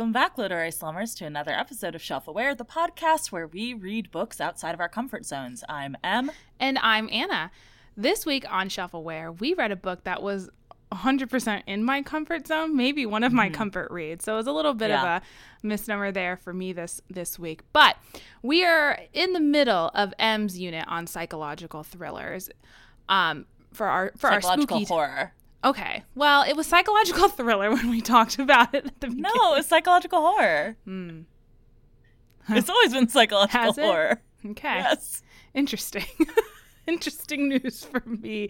Welcome back, literary slummers, to another episode of Shelf Aware, the podcast where we read books outside of our comfort zones. I'm Em. And I'm Anna. This week on Shelf Aware, we read a book that was 100% in my comfort zone, maybe one of my mm-hmm. comfort reads. So it was a little bit yeah. of a misnomer there for me this this week. But we are in the middle of Em's unit on psychological thrillers. Um, for our for our spooky horror. Okay. Well, it was psychological thriller when we talked about it at the beginning. No, it's psychological horror. Hmm. It's always been psychological horror. Okay. Yes. Interesting. Interesting news for me.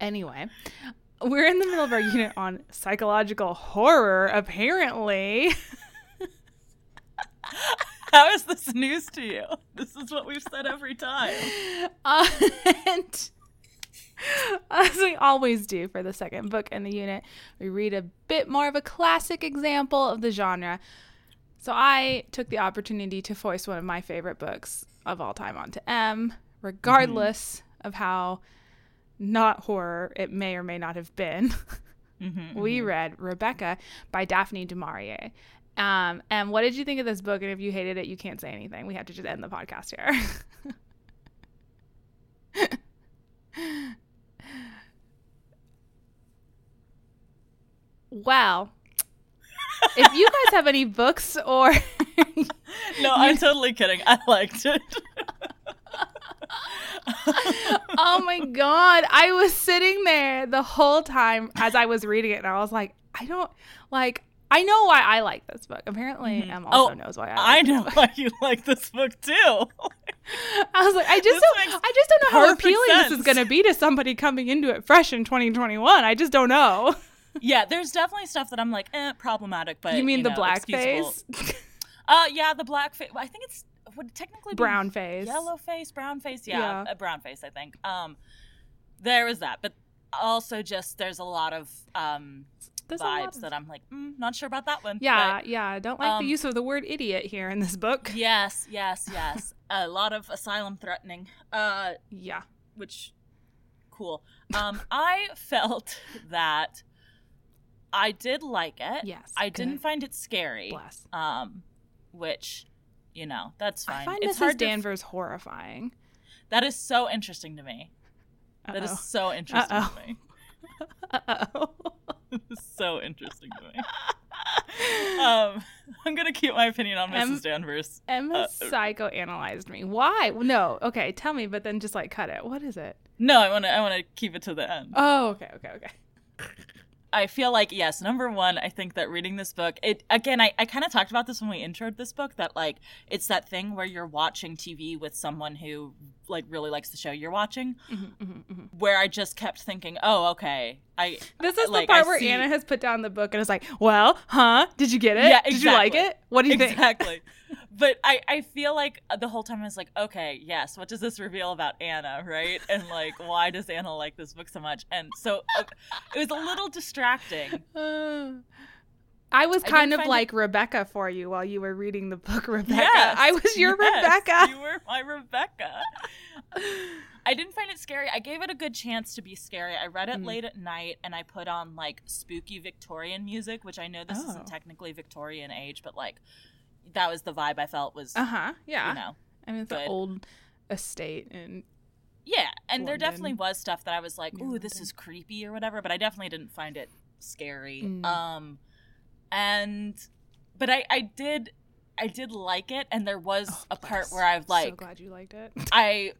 anyway, we're in the middle of our unit on psychological horror, apparently. How is this news to you? This is what we've said every time. Uh, and as we always do for the second book in the unit, we read a bit more of a classic example of the genre. So I took the opportunity to foist one of my favorite books of all time onto Em, regardless mm-hmm. of how not horror it may or may not have been. Mm-hmm, we mm-hmm. read Rebecca by Daphne du Maurier. Um, and what did you think of this book? And if you hated it, you can't say anything. We have to just end the podcast here. well, if you guys have any books or no, I'm totally kidding. I liked it. oh my god, I was sitting there the whole time as I was reading it, and I was like, I don't like. I know why I like this book. Apparently, mm-hmm. Em also oh, knows why I. Like I know why you like this book too. I was like, I just don't, I just don't know how appealing sense. this is going to be to somebody coming into it fresh in 2021. I just don't know. yeah, there's definitely stuff that I'm like, eh, problematic. But you mean you the blackface? uh, yeah, the blackface. I think it's would technically brown face, yellow face, brown face. Yeah, yeah. a brown face. I think. Um, there was that, but also just there's a lot of um there's vibes of... that I'm like, mm, not sure about that one. Yeah, but, yeah. Don't like um, the use of the word idiot here in this book. Yes, yes, yes. a lot of asylum threatening. Uh, yeah. Which, cool. Um, I felt that I did like it. Yes. I good. didn't find it scary. Bless. Um, which, you know, that's fine. I find it's Mrs. hard Danvers f- horrifying. That is so interesting to me. Uh-oh. That is so interesting Uh-oh. to me. So interesting to me. um, I'm gonna keep my opinion on Mrs. Danvers. Emma uh, psychoanalyzed me. Why? No. Okay, tell me, but then just like cut it. What is it? No, I want to. I want to keep it to the end. Oh, okay, okay, okay. I feel like yes, number one, I think that reading this book, it again, I, I kind of talked about this when we introed this book that like it's that thing where you're watching TV with someone who like really likes the show you're watching, mm-hmm, mm-hmm, mm-hmm. where I just kept thinking, oh, okay, I. This is like, the part I where see... Anna has put down the book and is like, well, huh? Did you get it? Yeah, exactly. Did you like it? What do you exactly. think? Exactly. but I, I feel like the whole time I was like, okay, yes, what does this reveal about Anna, right? And like, why does Anna like this book so much? And so uh, it was a little distracting. Uh, I was kind I of like it... Rebecca for you while you were reading the book, Rebecca. Yes, I was your yes, Rebecca. You were my Rebecca. I didn't find it scary. I gave it a good chance to be scary. I read it mm. late at night and I put on like spooky Victorian music, which I know this oh. isn't technically Victorian age, but like that was the vibe I felt was. Uh huh. Yeah. You know, I mean, it's good. an old estate and. Yeah, and London. there definitely was stuff that I was like, "Ooh, this is creepy" or whatever, but I definitely didn't find it scary. Mm. Um, and but I I did I did like it, and there was oh, a part where I was like, so glad you liked it. I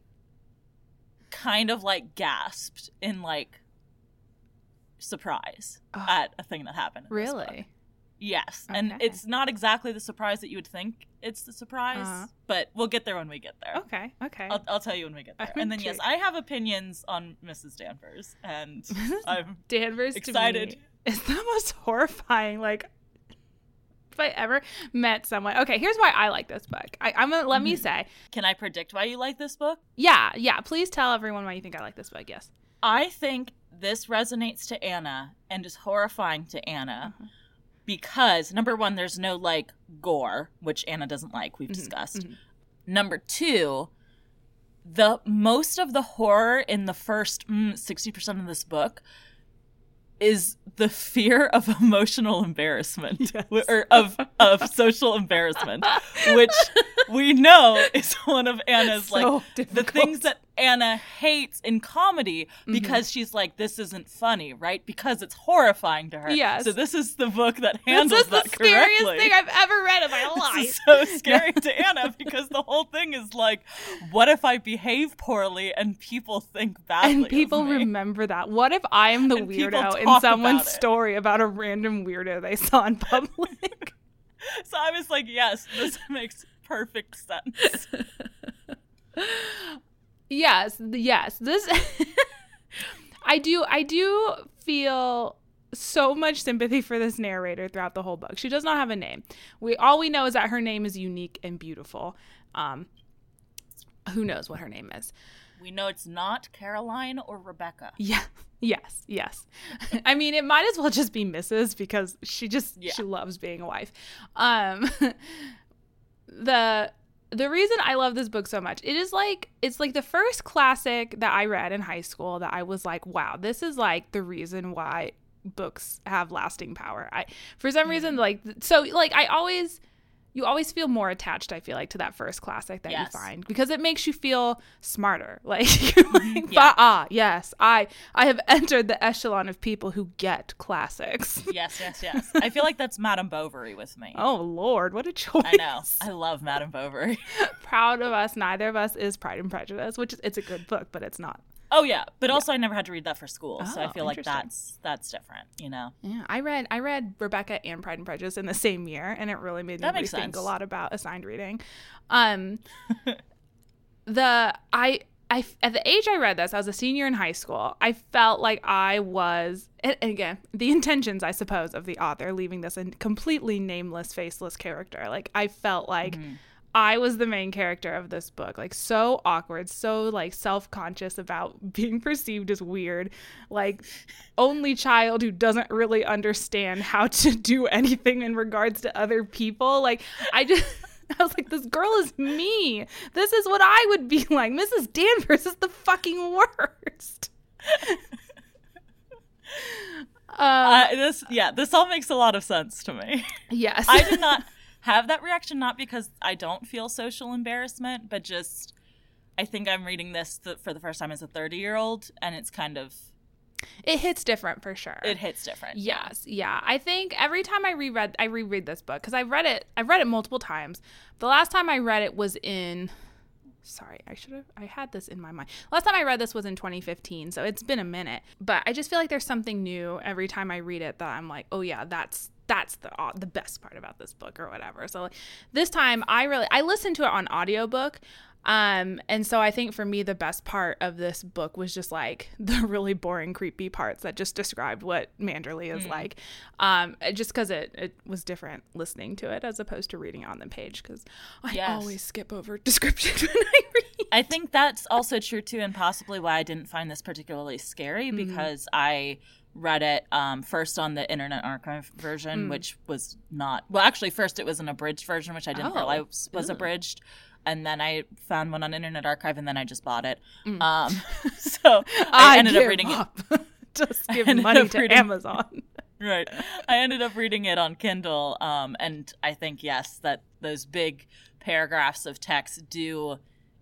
kind of like gasped in like surprise oh, at a thing that happened. really? Yes, okay. and it's not exactly the surprise that you would think it's the surprise, uh-huh. but we'll get there when we get there. Okay, okay. I'll, I'll tell you when we get there. and then yes, I have opinions on Mrs. Danvers, and I'm Danvers excited. It's the most horrifying. Like, if I ever met someone. Okay, here's why I like this book. I, am gonna let mm-hmm. me say. Can I predict why you like this book? Yeah, yeah. Please tell everyone why you think I like this book. Yes. I think this resonates to Anna and is horrifying to Anna. Uh-huh because number one, there's no like gore, which Anna doesn't like. We've mm-hmm, discussed. Mm-hmm. Number two, the most of the horror in the first mm, sixty mm, percent of this book is the fear of emotional embarrassment Yes. or of of social embarrassment, which we know is one of Anna's So like the things that Anna hates in comedy Mm-hmm. because she's like this isn't funny, right? Because it's horrifying to her. Yes. So this is the book that This handles is the that scariest correctly. thing I've ever read in my This life. is so scary to Anna because the whole thing is like, what if I behave poorly and people think badly and people me? remember that. What if I am the And weirdo in someone's about story about a random weirdo they saw in public? So I was like, yes, this makes perfect sense. Yes, yes. This I do I do feel so much sympathy for this narrator throughout the whole book. She does not have a name. We all we know is that her name is unique and beautiful. Um who knows what her name is. We know it's not Caroline or Rebecca. Yeah. Yes, yes. I mean, it might as well just be Mrs. because she just Yeah. she loves being a wife. Um the the reason I love this book so much, it is like it's like the first classic that I read in high school that I was like, wow, this is like the reason why books have lasting power. I for some reason like so like I always you always feel more attached i feel like to that first classic that Yes. you find because it makes you feel smarter like, you're like Yeah. ah yes i i have entered the echelon of people who get classics Yes, yes, yes. I feel like that's Madame Bovary with me. oh lord what a choice I know. I love Madame Bovary. proud of us neither of us is pride and prejudice which is it's a good book but it's not Oh yeah, but also I never had to read that for school, so I Oh, feel like that's that's different, you know. yeah i read i read rebecca and pride and prejudice in the same year and it really made me That rethink sense. a lot about assigned reading um the I I at the age I read this, I was a senior in high school. I felt like I was and again, the intentions I suppose of the author leaving this a completely nameless, faceless character. Like I felt like I was the main character of this book. Like so awkward, so like self-conscious about being perceived as weird. Like only child who doesn't really understand how to do anything in regards to other people. Like I just I was like, this girl is me. This is what I would be like. Mrs. Danvers is the fucking worst. um, Uh, this yeah, this all makes a lot of sense to me. yes. I did not have that reaction, not because I don't feel social embarrassment, but just I think I'm reading this th- for the first time as a 30 year old, and it's kind of it hits different for sure. it hits different. Yes, yeah. I think every time I reread, I reread this book because I've read it. I've read it multiple times. The last time I read it was in. Sorry, I should have. I had this in my mind. Last time I read this was in 2015, so it's been a minute. But I just feel like there's something new every time I read it that I'm like, oh yeah, that's that's the uh, the best part about this book or whatever. So like, this time I really I listened to it on audiobook. Um, and so I think for me, the best part of this book was just like the really boring, creepy parts that just described what Manderley is like. Um, just because it, it was different listening to it as opposed to reading on the page. Because I Yes. always skip over description when I read. I think that's also true too, and possibly why I didn't find this particularly scary because I read it um, first on the Internet Archive version, which was not well. Actually, first it was an abridged version, which I didn't Oh. realize was abridged, and then I found one on Internet Archive, and then I just bought it. Mm. Um, so I, ended up reading it. just give money to reading- Amazon. right. I ended up reading it on Kindle, um, and I think yes, that those big paragraphs of text do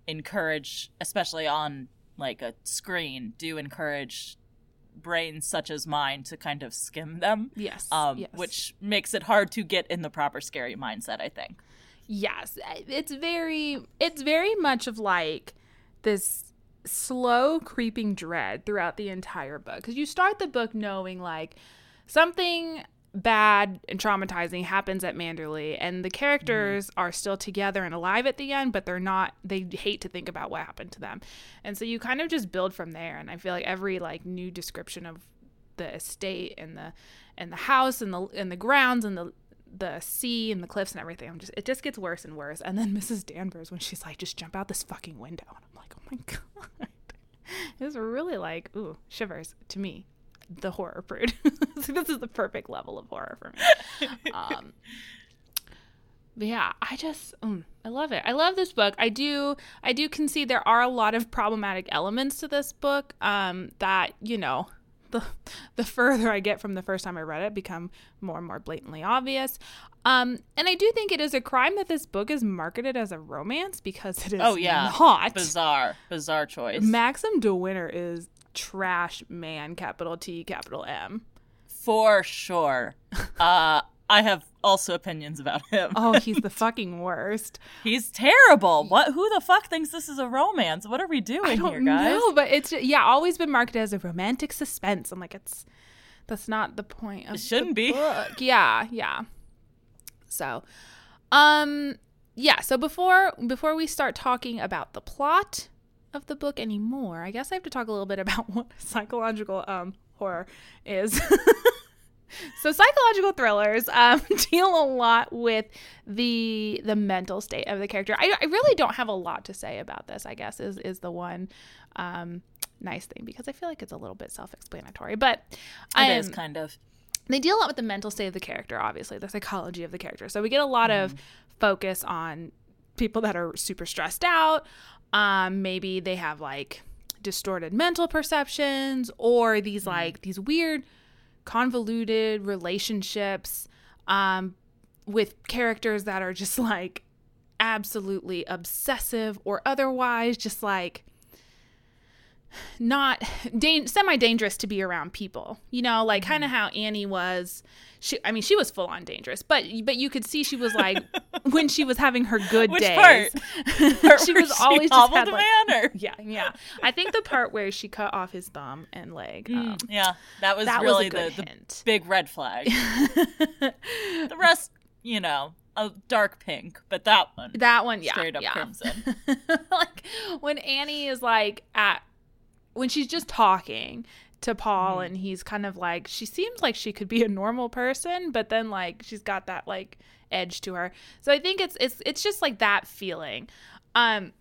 encourage, especially on like a screen, do encourage brains such as mine to kind of skim them. Yes. Um, yes. which makes it hard to get in the proper scary mindset. I think. Yes, it's very it's very much of like this slow creeping dread throughout the entire book cuz you start the book knowing like something bad and traumatizing happens at Manderley and the characters mm-hmm. are still together and alive at the end but they're not they hate to think about what happened to them. And so you kind of just build from there and I feel like every like new description of the estate and the and the house and the and the grounds and the the sea and the cliffs and everything. I'm just it just gets worse and worse. And then Mrs. Danvers when she's like, just jump out this fucking window. And I'm like, oh my god. It was really like, ooh, shivers to me. The horror prude. so this is the perfect level of horror for me. Um but yeah, I just mm, I love it. I love this book. I do I do concede there are a lot of problematic elements to this book um that, you know, the the further I get from the first time I read it, become more and more blatantly obvious. Um, and I do think it is a crime that this book is marketed as a romance because it is Oh yeah, not. bizarre, bizarre choice. Maxim De Winter is trash man, capital T, capital M. For sure. uh, I have also opinions about him. Oh, he's the fucking worst. He's terrible. What? Who the fuck thinks this is a romance? What are we doing I don't here, guys? know, but it's yeah, always been marketed as a romantic suspense. I'm like, it's that's not the point of It shouldn't the be. book. Yeah, yeah. So, um, yeah. So before before we start talking about the plot of the book anymore, I guess I have to talk a little bit about what psychological um horror is. so psychological thrillers um, deal a lot with the the mental state of the character. I, I really don't have a lot to say about this. I guess is is the one um, nice thing because I feel like it's a little bit self explanatory. But It is um, kind of. they deal a lot with the mental state of the character, obviously, the psychology of the character. So we get a lot of focus on people that are super stressed out. Um, maybe they have like distorted mental perceptions or these like these weird convoluted relationships um, with characters that are just like absolutely obsessive or otherwise just like not dan- semi-dangerous to be around people you know like kind of how annie was she i mean she was full on dangerous but but you could see she was like when she was having her good Which days Part she was always just had like, or- yeah yeah i think the part where she cut off his thumb and leg um, Yeah, that was that really was the, the big red flag. the rest, you know, a dark pink, but that one that one yeah straight up yeah. crimson. like when Annie is like at when she's just talking to Paul and he's kind of like she seems like she could be a normal person but then like she's got that like edge to her. So I think it's it's it's just like that feeling. Um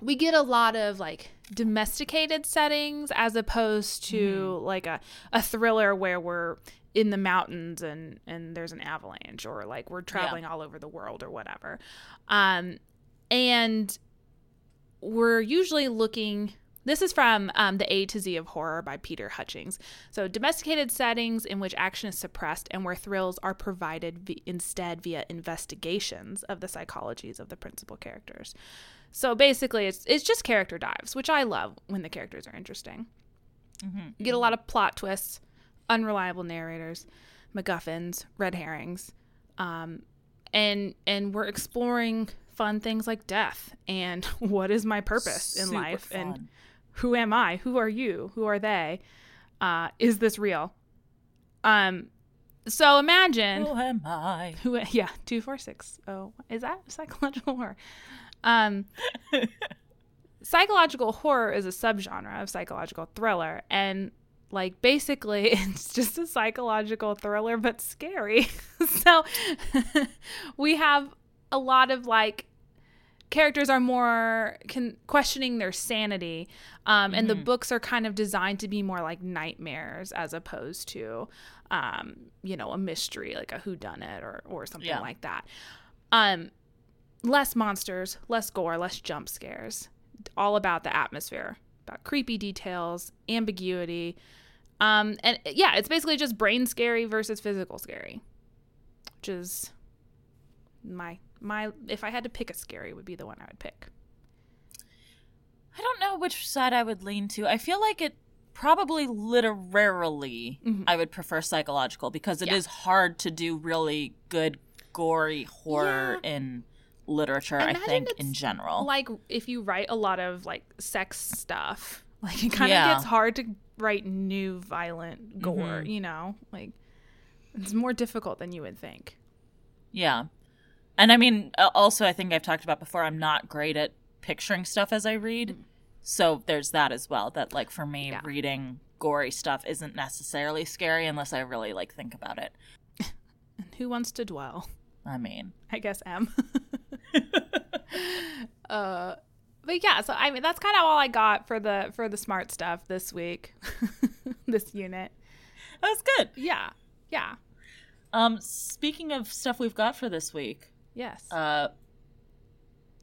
we get a lot of like domesticated settings as opposed to like a, a thriller where we're in the mountains and and there's an avalanche or like we're traveling all over the world or whatever um and we're usually looking this is from um, the A to Z of Horror by Peter Hutchings. So, domesticated settings in which action is suppressed and where thrills are provided v- instead via investigations of the psychologies of the principal characters. So, basically, it's, it's just character dives, which I love when the characters are interesting. You get a lot of plot twists, unreliable narrators, MacGuffins, red herrings, um, and and we're exploring fun things like death and what is my purpose in Super life and fun. Who am I? Who are you? Who are they? Uh, is this real? Um, so imagine Who am I? who. Yeah, two four six. Oh, is that psychological horror? Um, psychological horror is a subgenre of psychological thriller, and like basically, it's just a psychological thriller but scary. so we have a lot of like characters are more con- questioning their sanity um, and the books are kind of designed to be more like nightmares as opposed to um, you know a mystery like a who whodunit or or something Yeah. like that. Um, less monsters less gore less jump scares. All about the atmosphere about creepy details ambiguity. Um, and yeah it's basically just brain scary versus physical scary which is my my if I had to pick a scary would be the one I would pick. I don't know which side I would lean to. I feel like it probably literarily I would prefer psychological because it is Mm-hmm. Yeah. hard to do really good gory horror in literature, I think, in general. Like if you write a lot of like sex stuff, like it kind of Yeah. gets hard to write new violent gore, Mhm. you know? Like it's more difficult than you would think. Yeah. And I mean, also, I think I've talked about before, I'm not great at picturing stuff as I read. So there's that as well. That, like, for me, Yeah. reading gory stuff isn't necessarily scary unless I really, like, think about it. And who wants to dwell? I mean, I guess Em. uh but yeah, so I mean that's kind of all I got for the for the smart stuff this week. this unit. that's good. Yeah. Yeah. Um, speaking of stuff we've got for this week, Yes. uh,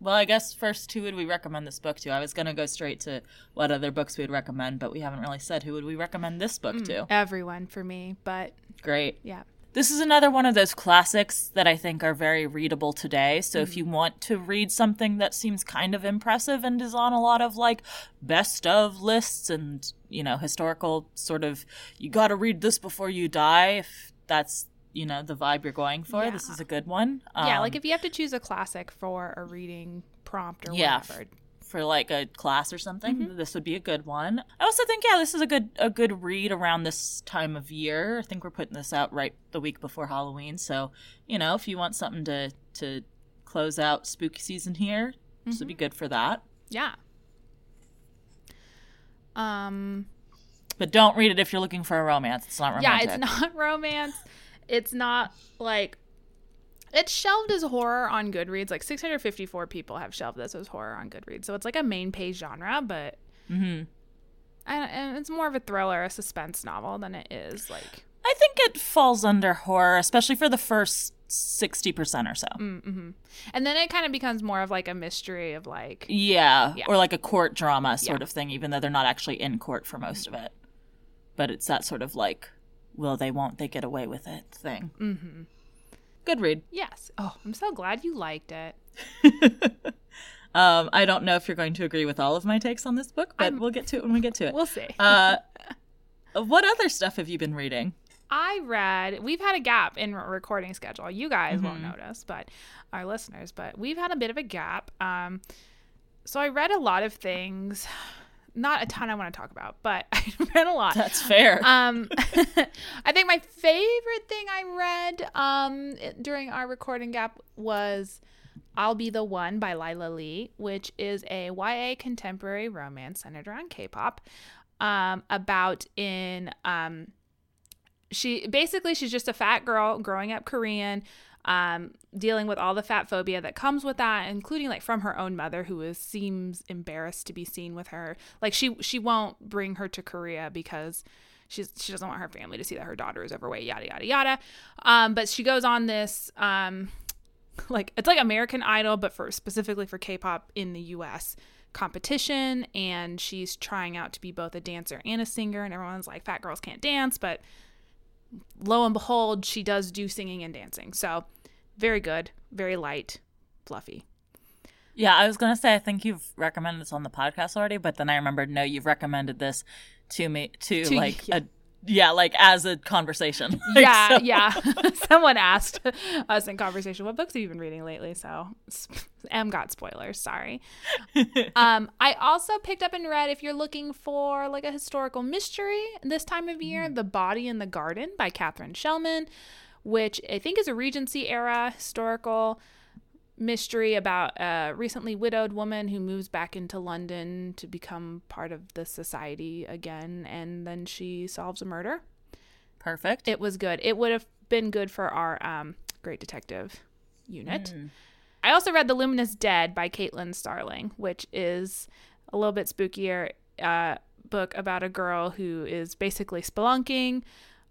Well, I guess first, who would we recommend this book to? I was gonna go straight to what other books we would recommend, but we haven't really said who would we recommend this book to. Everyone for me, but Great. yeah. This is another one of those classics that I think are very readable today. So if you want to read something that seems kind of impressive and is on a lot of like best of lists and, you know, historical sort of you got to read this before you die if that's, you know, the vibe you're going for, Yeah. this is a good one. yeah, like Um, if you have to choose a classic for a reading prompt or Yeah. whatever. for like a class or something, Mm-hmm. this would be a good one. I also think yeah, this is a good a good read around this time of year. I think we're putting this out right the week before Halloween, so you know if you want something to to close out spooky season here, this would be Mm-hmm. good for that. Yeah. Um But don't read it if you're looking for a romance. It's not romance. yeah, it's not romance. It's not like it's shelved as horror on Goodreads. Like 654 people have shelved this as horror on Goodreads. So it's like a main page genre, but hmm and, and it's more of a thriller, a suspense novel than it is like I think it falls under horror, especially for the first sixty percent or so. mm-hmm. And then it kind of becomes more of like a mystery of like Yeah, Yeah. or like a court drama sort Yeah. of thing, even though they're not actually in court for most of it. But it's that sort of like, will they, won't they get away with it thing. Mm-hmm. Good read. Yes. Oh, I'm so glad you liked it. Um, I don't know if you're going to agree with all of my takes on this book, but I'm- we'll get to it when we get to it. We'll see. uh, what other stuff have you been reading? I read, we've had a gap in recording schedule. You guys won't Mm-hmm. notice, but our listeners, but we've had a bit of a gap. Um, so I read a lot of things, not a ton I want to talk about, but I read a lot. That's fair. Um, I think my favorite thing I read um, during our recording gap was I'll Be the One by Lyla Lee, which is a YA contemporary romance centered around K pop um, about in. Um, she basically she's just a fat girl growing up Korean, um, dealing with all the fat phobia that comes with that, including like from her own mother, who is seems embarrassed to be seen with her. Like she she won't bring her to Korea because she's she doesn't want her family to see that her daughter is overweight, yada yada yada. Um, but she goes on this um, like it's like American Idol, but for specifically for K-pop in the U.S. competition, and she's trying out to be both a dancer and a singer, and everyone's like, "Fat girls can't dance," but lo and behold, she does do singing and dancing. So very good, very light, fluffy. yeah, I was gonna say I think you've recommended this on the podcast already, but then I remembered no, you've recommended this to me to, To- like yeah. a yeah, like as a conversation. Like, yeah, so- yeah. Someone asked us in conversation, "What books have you been reading lately?" So, Em got spoilers. Sorry. um, I also picked up and read if you're looking for like a historical mystery this time of year, "The Body in the Garden" by Katharine Schellman, which I think is a Regency era historical mystery about a recently widowed woman who moves back into London to become part of the society again, and then she solves a murder. Perfect. It was good. It would have been good for our um, Great Detective unit. I also read The Luminous Dead by Caitlin Starling, which is a little bit spookier uh, book about a girl who is basically spelunking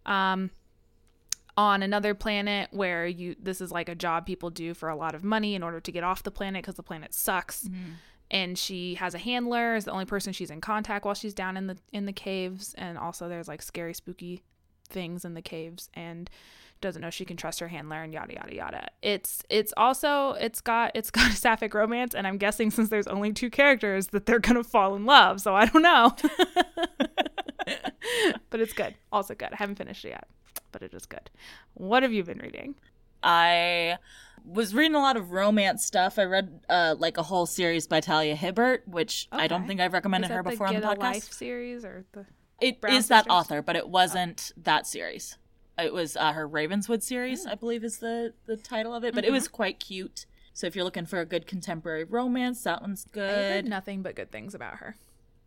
um, on another planet where you this is like a job people do for a lot of money in order to get off the planet because the planet sucks. Mm-hmm. And she has a handler is the only person she's in contact while she's down in the in the caves. And also there's like scary spooky things in the caves and doesn't know she can trust her handler and yada yada yada. It's it's also it's got it's got a sapphic romance. And i'm guessing since there's only two characters that they're gonna fall in love. So i don't know. But it's good. Also good. I haven't finished it yet but it is good what have you been reading I was reading a lot of romance stuff. I read uh, like a whole series by Talia Hibbert, which I don't think I've recommended her before on the podcast. Life series or the It is Brown that Sisters? author, but it wasn't that series. It was uh, her Ravenswood series, Hmm. I believe is the the title of it. But it Mm-hmm. was quite cute. So if you're looking for a good contemporary romance, that one's good. nothing but good things about her.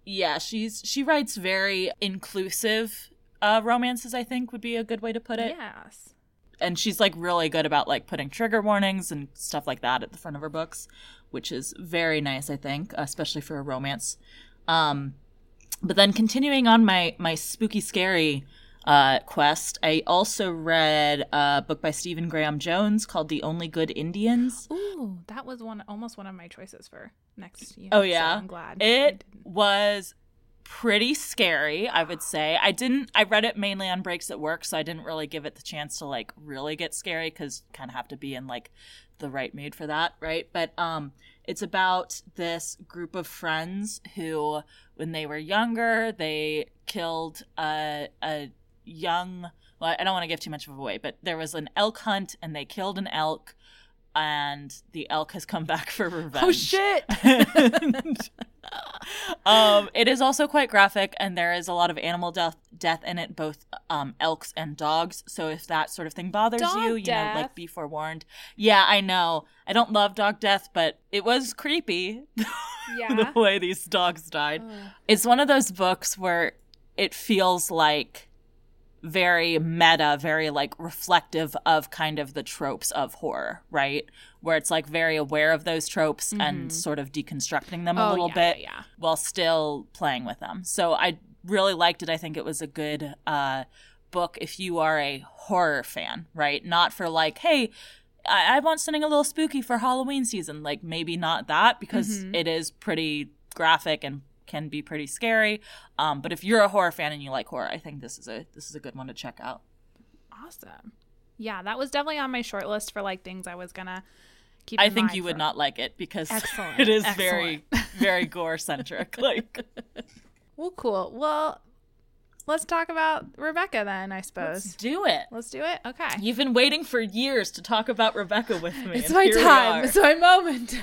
Yeah, she's she writes very inclusive uh, romances. I think would be a good way to put it. Yes. and she's like really good about like putting trigger warnings and stuff like that at the front of her books which is very nice i think especially for a romance um but then continuing on my my spooky scary uh, quest. I also read a book by Stephen Graham Jones called The Only Good Indians. Ooh, that was one almost one of my choices for next year. Oh yeah, so I'm glad it was pretty scary. I would say I didn't. I read it mainly on breaks at work, so I didn't really give it the chance to like really get scary because kind of have to be in like the right mood for that, right? But um, it's about this group of friends who, when they were younger, they killed a a young well i don't want to give too much of away but there was an elk hunt and they killed an elk and the elk has come back for revenge oh shit and, um, it is also quite graphic and there is a lot of animal death death in it both um, elks and dogs. So if that sort of thing bothers Dog you you death? know like be forewarned. Yeah i know. I don't love dog death but it was creepy yeah? the way these dogs died. It's one of those books where it feels like very meta, very like reflective of kind of the tropes of horror, right? Where it's like very aware of those tropes and sort of deconstructing them a Oh, little yeah, bit yeah, while still playing with them. So I really liked it. I think it was a good uh, book if you are a horror fan, right? Not for like, hey, I, I want something a little spooky for Halloween season. Like maybe not that because it is pretty graphic and can be pretty scary. Um, but if you're a horror fan and you like horror, I think this is a this is a good one to check out. awesome yeah that was definitely on my short list for like things i was gonna keep I in think you would for- not like it because Excellent, it is very very gore centric. like well cool well let's talk about rebecca then i suppose. let's do it. let's do it okay You've been waiting for years to talk about Rebecca with me. It's my time. It's my moment.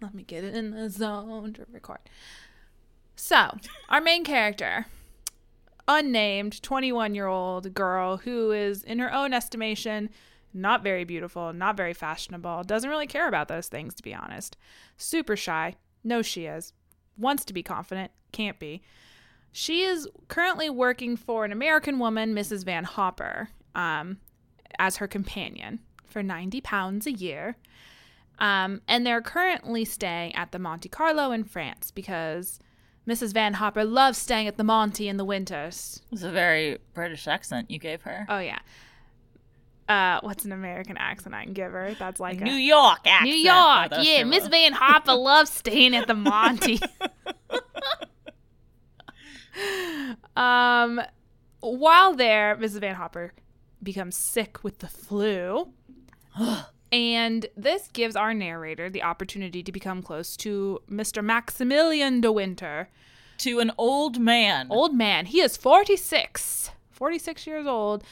Let me get it in the zone to record. So, our main character, unnamed 21 year old girl who is, in her own estimation, not very beautiful, not very fashionable, doesn't really care about those things, to be honest. Super shy, knows she is, wants to be confident, can't be. She is currently working for an American woman, Mrs. Van Hopper, um, as her companion for 90 pounds a year. Um, and they're currently staying at the Monte Carlo in France because Mrs. Van Hopper loves staying at the Monte in the winters. It's a very British accent you gave her. Oh, yeah. Uh, what's an American accent I can give her? That's like New a, York accent. New Oh, York. that's yeah, Miss. Van Hopper loves staying at the Monte. um, while there, Mrs. Van Hopper becomes sick with the flu. and this gives our narrator the opportunity to become close to Mr. Maximilian de Winter. to an old man. Old man. He is 46. 46 years old.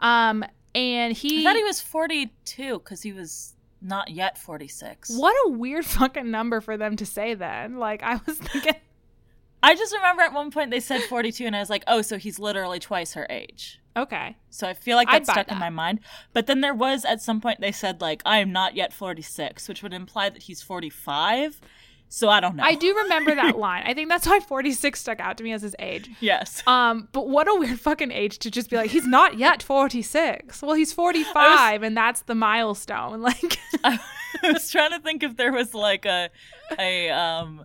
Um, and he. I thought he was 42 because he was not yet 46. What a weird fucking number for them to say then. Like, I was thinking. I just remember at one point they said 42, and I was like, oh, so he's literally twice her age. Okay. So I feel like I'd that stuck in my mind. But then there was at some point they said like I am not yet 46, which would imply that he's 45. So I don't know. I do remember that line. I think that's why 46 stuck out to me as his age. Yes. Um, but what a weird fucking age to just be like, he's not yet 46. Well, he's 45, and that's the milestone. Like, I was trying to think if there was like a a um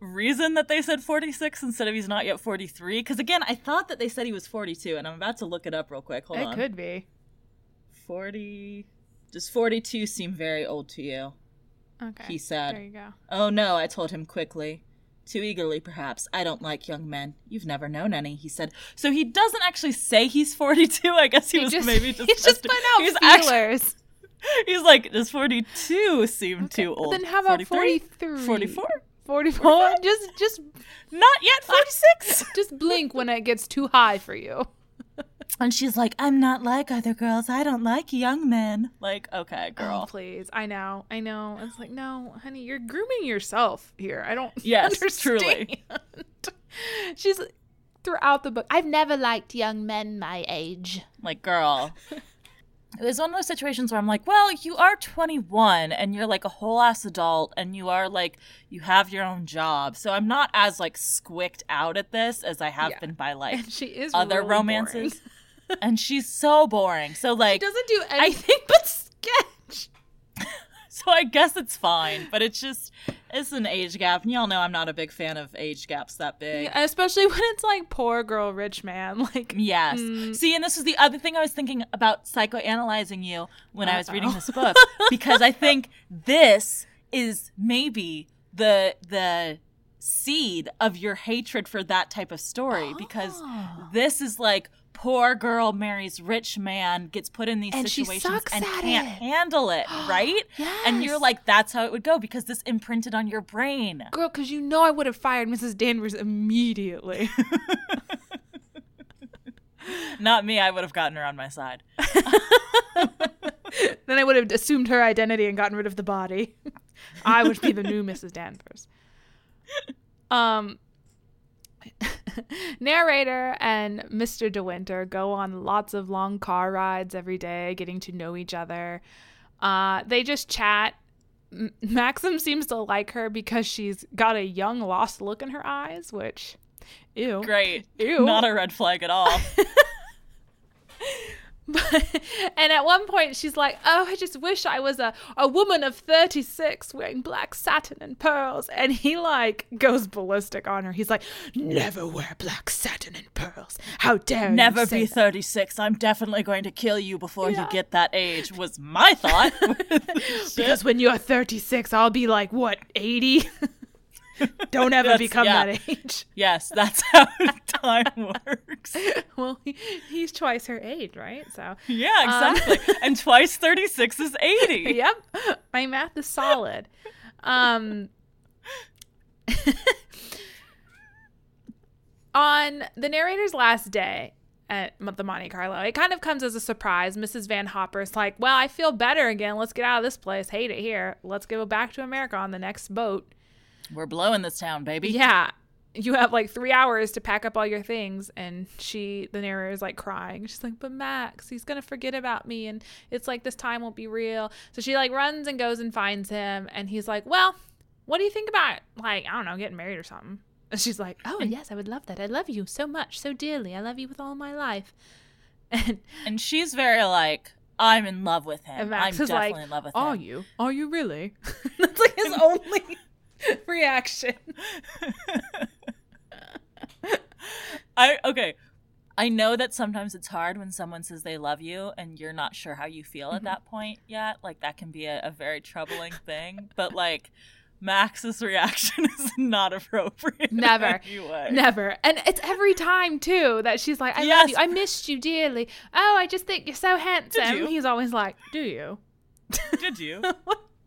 reason that they said 46 instead of he's not yet 43 because again I thought that they said he was 42 and I'm about to look it up real quick. Hold it on. could be. 40 Does 42 seem very old to you? Okay. He said. There you go. Oh no, I told him quickly. Too eagerly, perhaps. I don't like young men. You've never known any, he said. So he doesn't actually say he's 42. I guess he, was maybe just. he's just putting out he's actually- feelers. he's like, does 42 seem too But old? then how about 43? 43? 44? 44? just, just, Not yet 46. just blink when it gets too high for you. and she's like, I'm not like other girls. I don't like young men. Like, okay, Oh, girl. please. I know. I know. It's like, no, honey, you're grooming yourself here. I don't Yes, understand. truly. She's throughout the book. I've never liked young men my age. Like, girl. It was one of those situations where I'm like, well, you are 21 and you're like a whole ass adult and you are like, you have your own job. So I'm not as like squicked out at this as I have Yeah. been by like And she is other really romances. and she's so boring. So, like, She like, doesn't do anything I think, but sketch. So I guess it's fine, but it's just it's an age gap, and y'all know I'm not a big fan of age gaps that big. Yeah, especially when it's like poor girl, rich man. Like, Yes. Mm. See, and this is the other thing I was thinking about psychoanalyzing you when I was reading this book because I think this is maybe the the seed of your hatred for that type of story because Oh. this is like poor girl marries rich man gets put in these And situations and can't it. handle it right yes. and you're like that's how it would go because this imprinted on your brain girl, because you know I would have fired Mrs. Danvers immediately. not me i would have gotten her on my side then I would have assumed her identity and gotten rid of the body. I would be the new Mrs. Danvers. Um, narrator and Mr. De Winter go on lots of long car rides every day, getting to know each other. Uh, they just chat. M- Maxim seems to like her because she's got a young, lost look in her eyes, which, ew. great Ew. not a red flag at all and at one point, she's like, "Oh, I just wish I was a, a woman of thirty six wearing black satin and pearls." And he like goes ballistic on her. He's like, "Never wear black satin and pearls. How dare never be that?" 36 i'm definitely going to kill you before Yeah. you get that age was my thought Because when you're thirty six, I'll be like what eighty. Don't ever become yeah. that age. yes that's how time works Well, he, he's twice her age, right? So, yeah Um, exactly and twice 36 is 80 yep, my math is solid. Um, on the narrator's last day at the Monte Carlo, it kind of comes as a surprise. Mrs. Van Hopper's like, "Well, I feel better again. Let's get out of this place. Hate it here. Let's go back to America on the next boat." We're blowing this town baby Yeah. You have like three hours to pack up all your things, and she, the narrator, is like crying. She's like, "But Max, he's gonna forget about me, and it's like this time won't be real." So she like runs and goes and finds him, and he's like, "Well, what do you think about like I don't know, getting married or something?" And she's like, "Oh yes, I would love that. I love you so much, so dearly. I love you with all my life." And, and she's very like i'm in love with him i'm is definitely like, in love with him. "Are you? Are you really?" That's like his only reaction. I okay. I know that sometimes it's hard when someone says they love you and you're not sure how you feel Mm-hmm. at that point yet. Like that can be a, a very troubling thing. But like Max's reaction is not appropriate. Never. Never. And it's every time too that she's like, I love you. I missed you dearly. Oh, I just think you're so handsome. you? He's always like, Do you? Did you?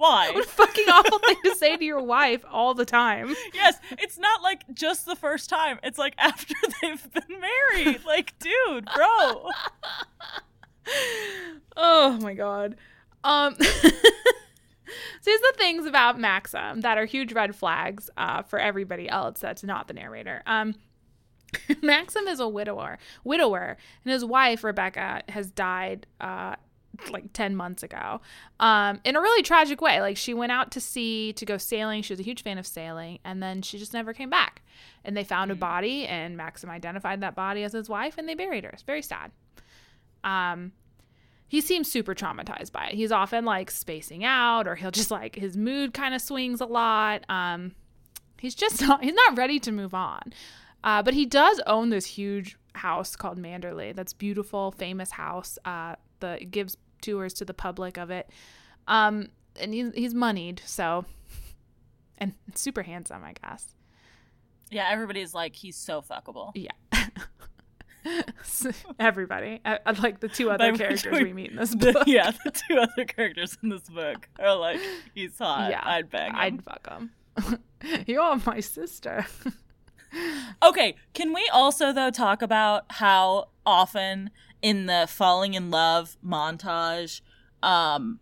What a fucking awful thing to say to your wife all the time. yes, it's not like just the first time. It's like after they've been married. Like, dude, bro. Oh my god. Um so here's the things about Maxim that are huge red flags uh, for everybody else that's not the narrator. Um Maxim is a widower, widower, and his wife Rebecca has died uh, like ten months ago, um, in a really tragic way. Like she went out to sea to go sailing. She was a huge fan of sailing, and then she just never came back. And they found a body, and Maxim identified that body as his wife, and they buried her. It's very sad. Um, he seems super traumatized by it. He's often like spacing out, or he'll just like his mood kind of swings a lot. Um, he's just not he's not ready to move on. Uh, but he does own this huge house called Manderley. That's beautiful, famous house. Uh, the gives tours to the public of it. Um, and he's he's moneyed, so and super handsome, I guess. Yeah, everybody's like, he's so fuckable. Yeah. Everybody, I, I like the two other By characters we- we meet in this The- book. yeah, the two other characters in this book are like, he's hot. Yeah, I'd bang him. I'd fuck him. You're my sister. Okay, can we also though talk about how often in the falling in love montage, um,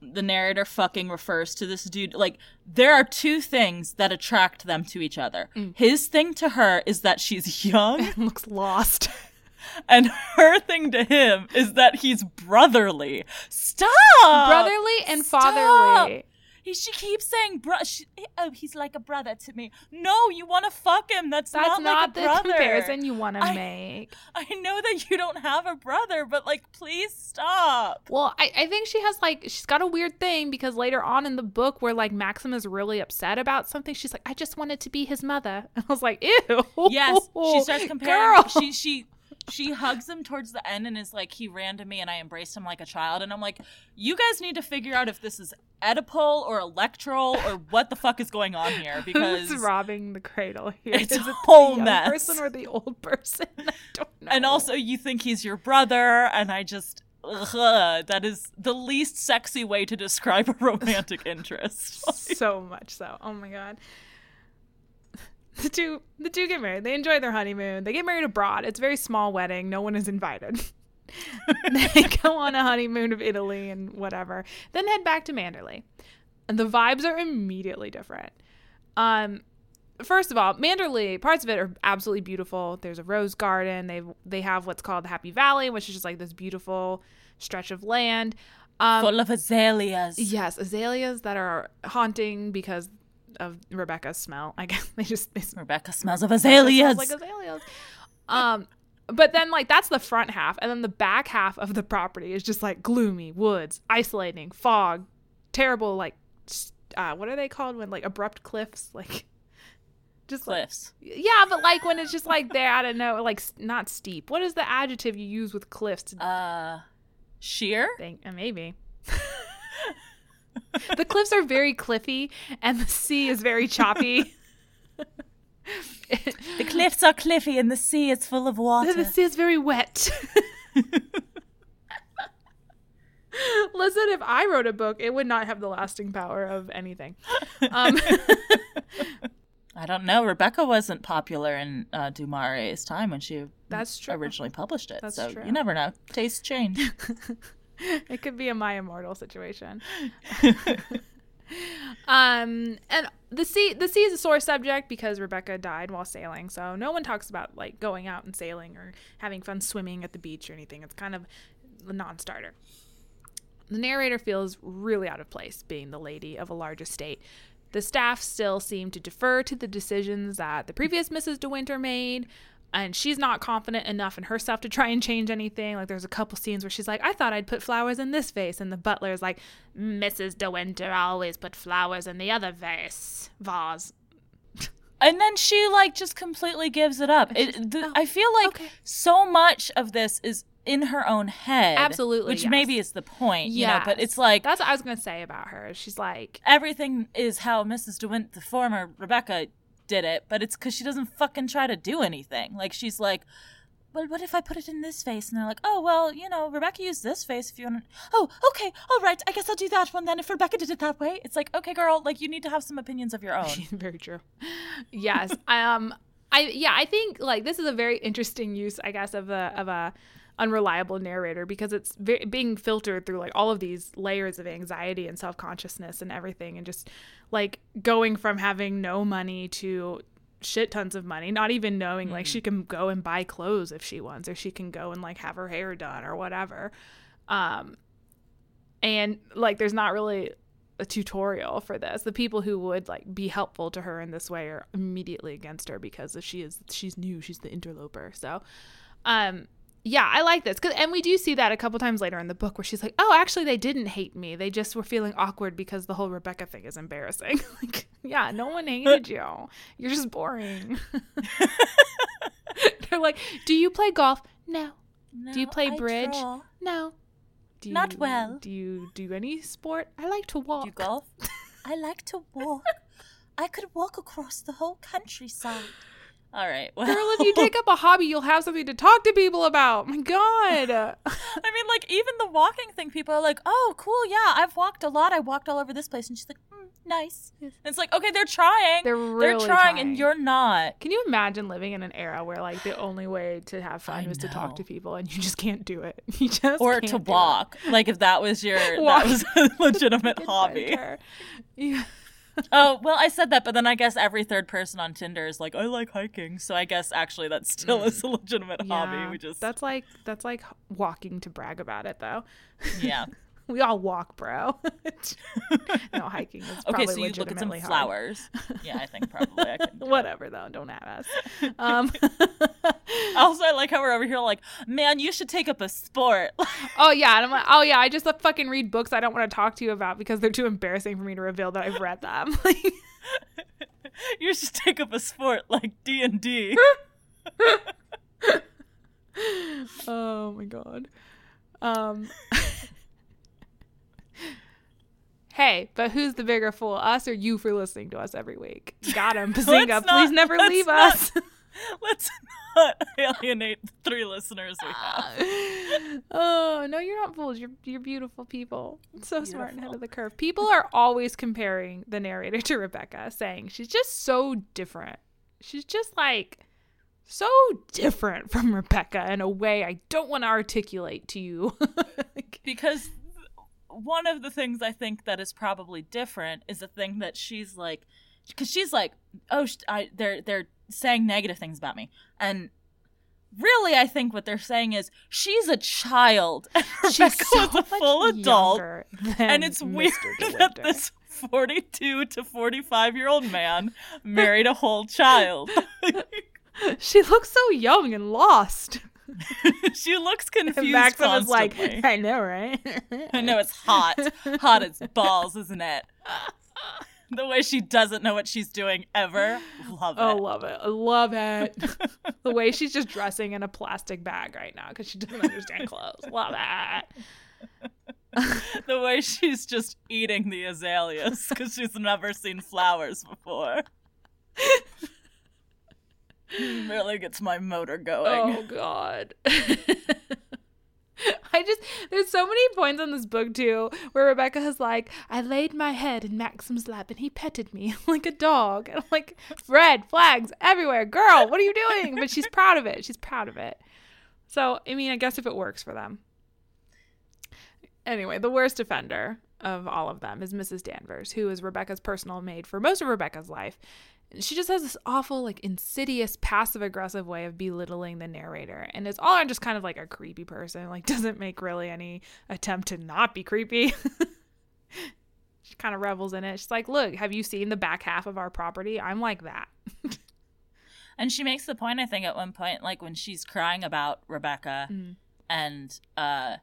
the narrator fucking refers to this dude like there are two things that attract them to each other. Mm. His thing to her is that she's young, and Looks lost. and her thing to him is that he's brotherly. Stop, Brotherly and Stop! fatherly. He, she keeps saying, bro, she, oh, he's like a brother to me. No, you want to fuck him. That's, That's not, not, like a the brother. comparison you want to make. I know that you don't have a brother, but like, please stop. Well, I, I think she has like she's got a weird thing because later on in the book where like Maxim is really upset about something, she's like, I just wanted to be his mother. And I was like, ew. Yes, she starts comparing. Girl. She she she hugs him towards the end and is like, "He ran to me and I embraced him like a child." And I'm like, "You guys need to figure out if this is Oedipal or electoral or what the fuck is going on here because." Who's robbing the cradle here? It's Is a it whole the young mess. person or the old person? I don't know. And also, you think he's your brother, and I just. Ugh, that is the least sexy way to describe a romantic interest. so much so. Oh my god. The two the two get married. They enjoy their honeymoon. They get married abroad. It's a very small wedding. No one is invited. they go on a honeymoon of Italy and whatever. Then head back to Manderley. And the vibes are immediately different. Um first of all, Manderley, parts of it are absolutely beautiful. There's a rose garden. They they have what's called the Happy Valley, which is just like this beautiful stretch of land. Um, Full of azaleas. Yes, azaleas that are haunting because of Rebecca's smell. I guess they just they smell Rebecca smells of azaleas. like azaleas. Um, but then like that's the front half, and then the back half of the property is just like gloomy woods, isolating, fog, terrible like uh, what are they called when like abrupt cliffs like. Just like, Cliffs. yeah, but like when it's just like there, I don't know, like not steep. What is the adjective you use with cliffs to Uh, sheer? think uh, maybe the cliffs are very cliffy and the sea is very choppy The cliffs are cliffy and the sea is full of water. the sea is very wet listen if i wrote a book it would not have the lasting power of anything um, I don't know. Rebecca wasn't popular in uh, du Maurier's time when she That's true. originally published it. That's so true. you never know. Tastes change. it could be a my immortal situation. Um and the sea the sea is a sore subject because rebecca died while sailing so no one talks about like going out and sailing or having fun swimming at the beach or anything. It's kind of a non-starter. The narrator feels really out of place being the lady of a large estate. The staff still seem to defer to the decisions that the previous mrs de winter made and she's not confident enough in herself to try and change anything. Like there's a couple scenes where she's like, "I thought I'd put flowers in this vase," and the butler's like, "Mrs. De Winter always put flowers in the other vase vase." and then she like just completely gives it up. It, the, oh, I feel like okay. so much of this is in her own head. Absolutely, Which yes. maybe is the point, you know, but it's like That's what I was gonna say about her. She's like, everything is how Mrs. DeWint, the former Rebecca, did it, but it's because she doesn't fucking try to do anything. Like she's like, well, what if I put it in this face? And they're like, oh, well, you know, Rebecca used this face if you want. Oh, okay, all right. I guess I'll do that one then. If Rebecca did it that way, it's like, okay, girl, like you need to have some opinions of your own. Very true. Yes. um I yeah, I think like this is a very interesting use, I guess, of a of a unreliable narrator because it's ve- being filtered through like all of these layers of anxiety and self-consciousness and everything and just like going from having no money to shit tons of money not even knowing like she can go and buy clothes if she wants or she can go and like have her hair done or whatever um and like there's not really a tutorial for this. The people who would like be helpful to her in this way are immediately against her because if she is she's new, she's the interloper. So, um, yeah, I like this. 'Cause- and we do see that a couple times later in the book where she's like, "Oh, actually, they didn't hate me. They just were feeling awkward because the whole Rebecca thing is embarrassing." like, yeah, no one hated you. You're just boring. They're like, "Do you play golf?" No. Do you play bridge? No. Do Not you- well. Do you do any sport? I like to walk. Do you golf? I like to walk. I could walk across the whole countryside. All right. Well, Girl, if you take up a hobby, you'll have something to talk to people about. My God. I mean, like even the walking thing, people are like, "Oh, cool, yeah, I've walked a lot. I walked all over this place," and she's like, mm, "Nice." And it's like, okay, they're trying. They're really trying, trying. and you're not. Can you imagine living in an era where like the only way to have fun I was to talk to people and you just can't do it? You just Or to do it. walk, like if that was your Walk. that was a legitimate hobby. Yeah. Oh well, I said that, but then I guess every third person on Tinder is like, "I like hiking," so I guess actually that still mm. is a legitimate hobby. We just That's like that's like walking to brag about it though. yeah. we all walk, bro. no, hiking is probably okay, so you look at some legitimately hard. flowers. yeah, I think probably I. Whatever though, don't at us. Um, Also, I like how we're over here like, man, you should take up a sport. oh yeah, and I'm like, oh yeah, I just fucking read books I don't want to talk to you about because they're too embarrassing for me to reveal that I've read them. You should take up a sport like D and D. oh my god. Um Hey, but who's the bigger fool, us or you for listening to us every week? Got him, Bazinga. Let's Please never leave not- us. Let's not alienate the three listeners we have. Ah. oh no, you're not fools. You're you're beautiful people. So smart and ahead of the curve. People are always comparing the narrator to Rebecca, saying she's just so different. She's just like so different from Rebecca in a way I don't want to articulate to you. Because one of the things I think that is probably different is the thing that she's like, because she's like, oh, sh- I, they're they're saying negative things about me, and really, I think what they're saying is she's a child, she's so a full adult, and it's Mr. weird De that this forty-two to forty-five year old man married a whole child. she looks so young and lost. she looks confused. Maxim is like. I know, right? I know it's hot. Hot as balls, isn't it? The way she doesn't know what she's doing ever. Love Oh, it. love it. I love it. the way she's just dressing in a plastic bag right now because she doesn't understand clothes. Love it. The way she's just eating the azaleas because she's never seen flowers before. Really gets my motor going. Oh, God. I just, there's so many points on this book too where Rebecca is like, I laid my head in Maxim's lap and he petted me like a dog. And I'm like, red flags everywhere. Girl, what are you doing? But she's proud of it. She's proud of it. So, I mean, I guess if it works for them. Anyway, the worst offender of all of them is Mrs. Danvers, who is Rebecca's personal maid for most of Rebecca's life. She just has this awful, like, insidious, passive aggressive way of belittling the narrator. And it's all just kind of like a creepy person, like, doesn't make really any attempt to not be creepy. she kind of revels in it. She's like, Look, have you seen the back half of our property? I'm like that. And she makes the point, I think, at one point, like when she's crying about Rebecca, Mm. and uh,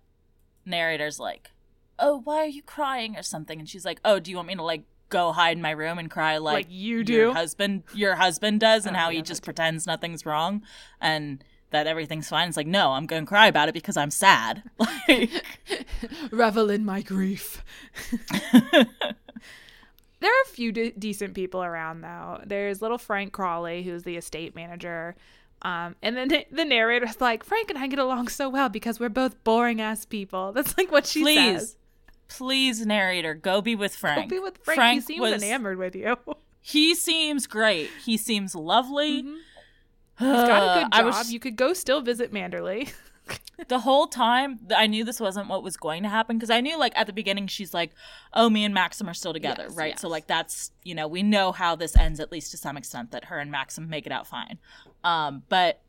narrator's like, "Oh, why are you crying?" or something, and she's like, "Oh, do you want me to like go hide in my room and cry like, Like you your do? husband your husband does, and Oh, how yeah, he just pretends nothing's wrong and that everything's fine?" It's like, no, I'm going to cry about it because I'm sad. Like, Revel in my grief. There are a few de- decent people around, though. There's little Frank Crawley, who's the estate manager. Um, and then the, the narrator's like, Frank and I get along so well because we're both boring ass people. That's like what she please, says. Please, narrator, go be with Frank. Don't be with Frank. he seems was- enamored with you. He seems great. He seems lovely. Mhm. He's got a good job. was- You could go still visit Manderley. the whole time I knew this wasn't what was going to happen because I knew like at the beginning she's like, "Oh, me and Maxim are still together," Yes, right? So like that's you know we know how this ends at least to some extent that her and Maxim make it out fine. Um, but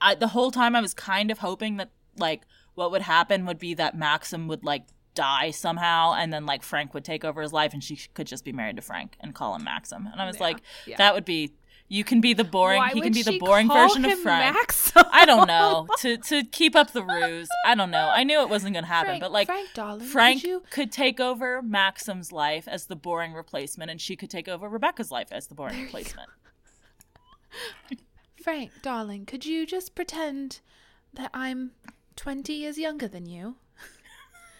I the whole time I was kind of hoping that like what would happen would be that Maxim would like die somehow and then like Frank would take over his life and she could just be married to Frank and call him Maxim. And I was Yeah, like, yeah. that would be you can be the boring Why he can be the boring version of Frank. Maxim? I don't know to to keep up the ruse. I don't know. I knew it wasn't going to happen, Frank, but like Frank, darling, could Frank you- could take over Maxim's life as the boring replacement, and she could take over Rebecca's life as the boring replacement. Frank, darling, could you just pretend that I'm 20 years younger than you?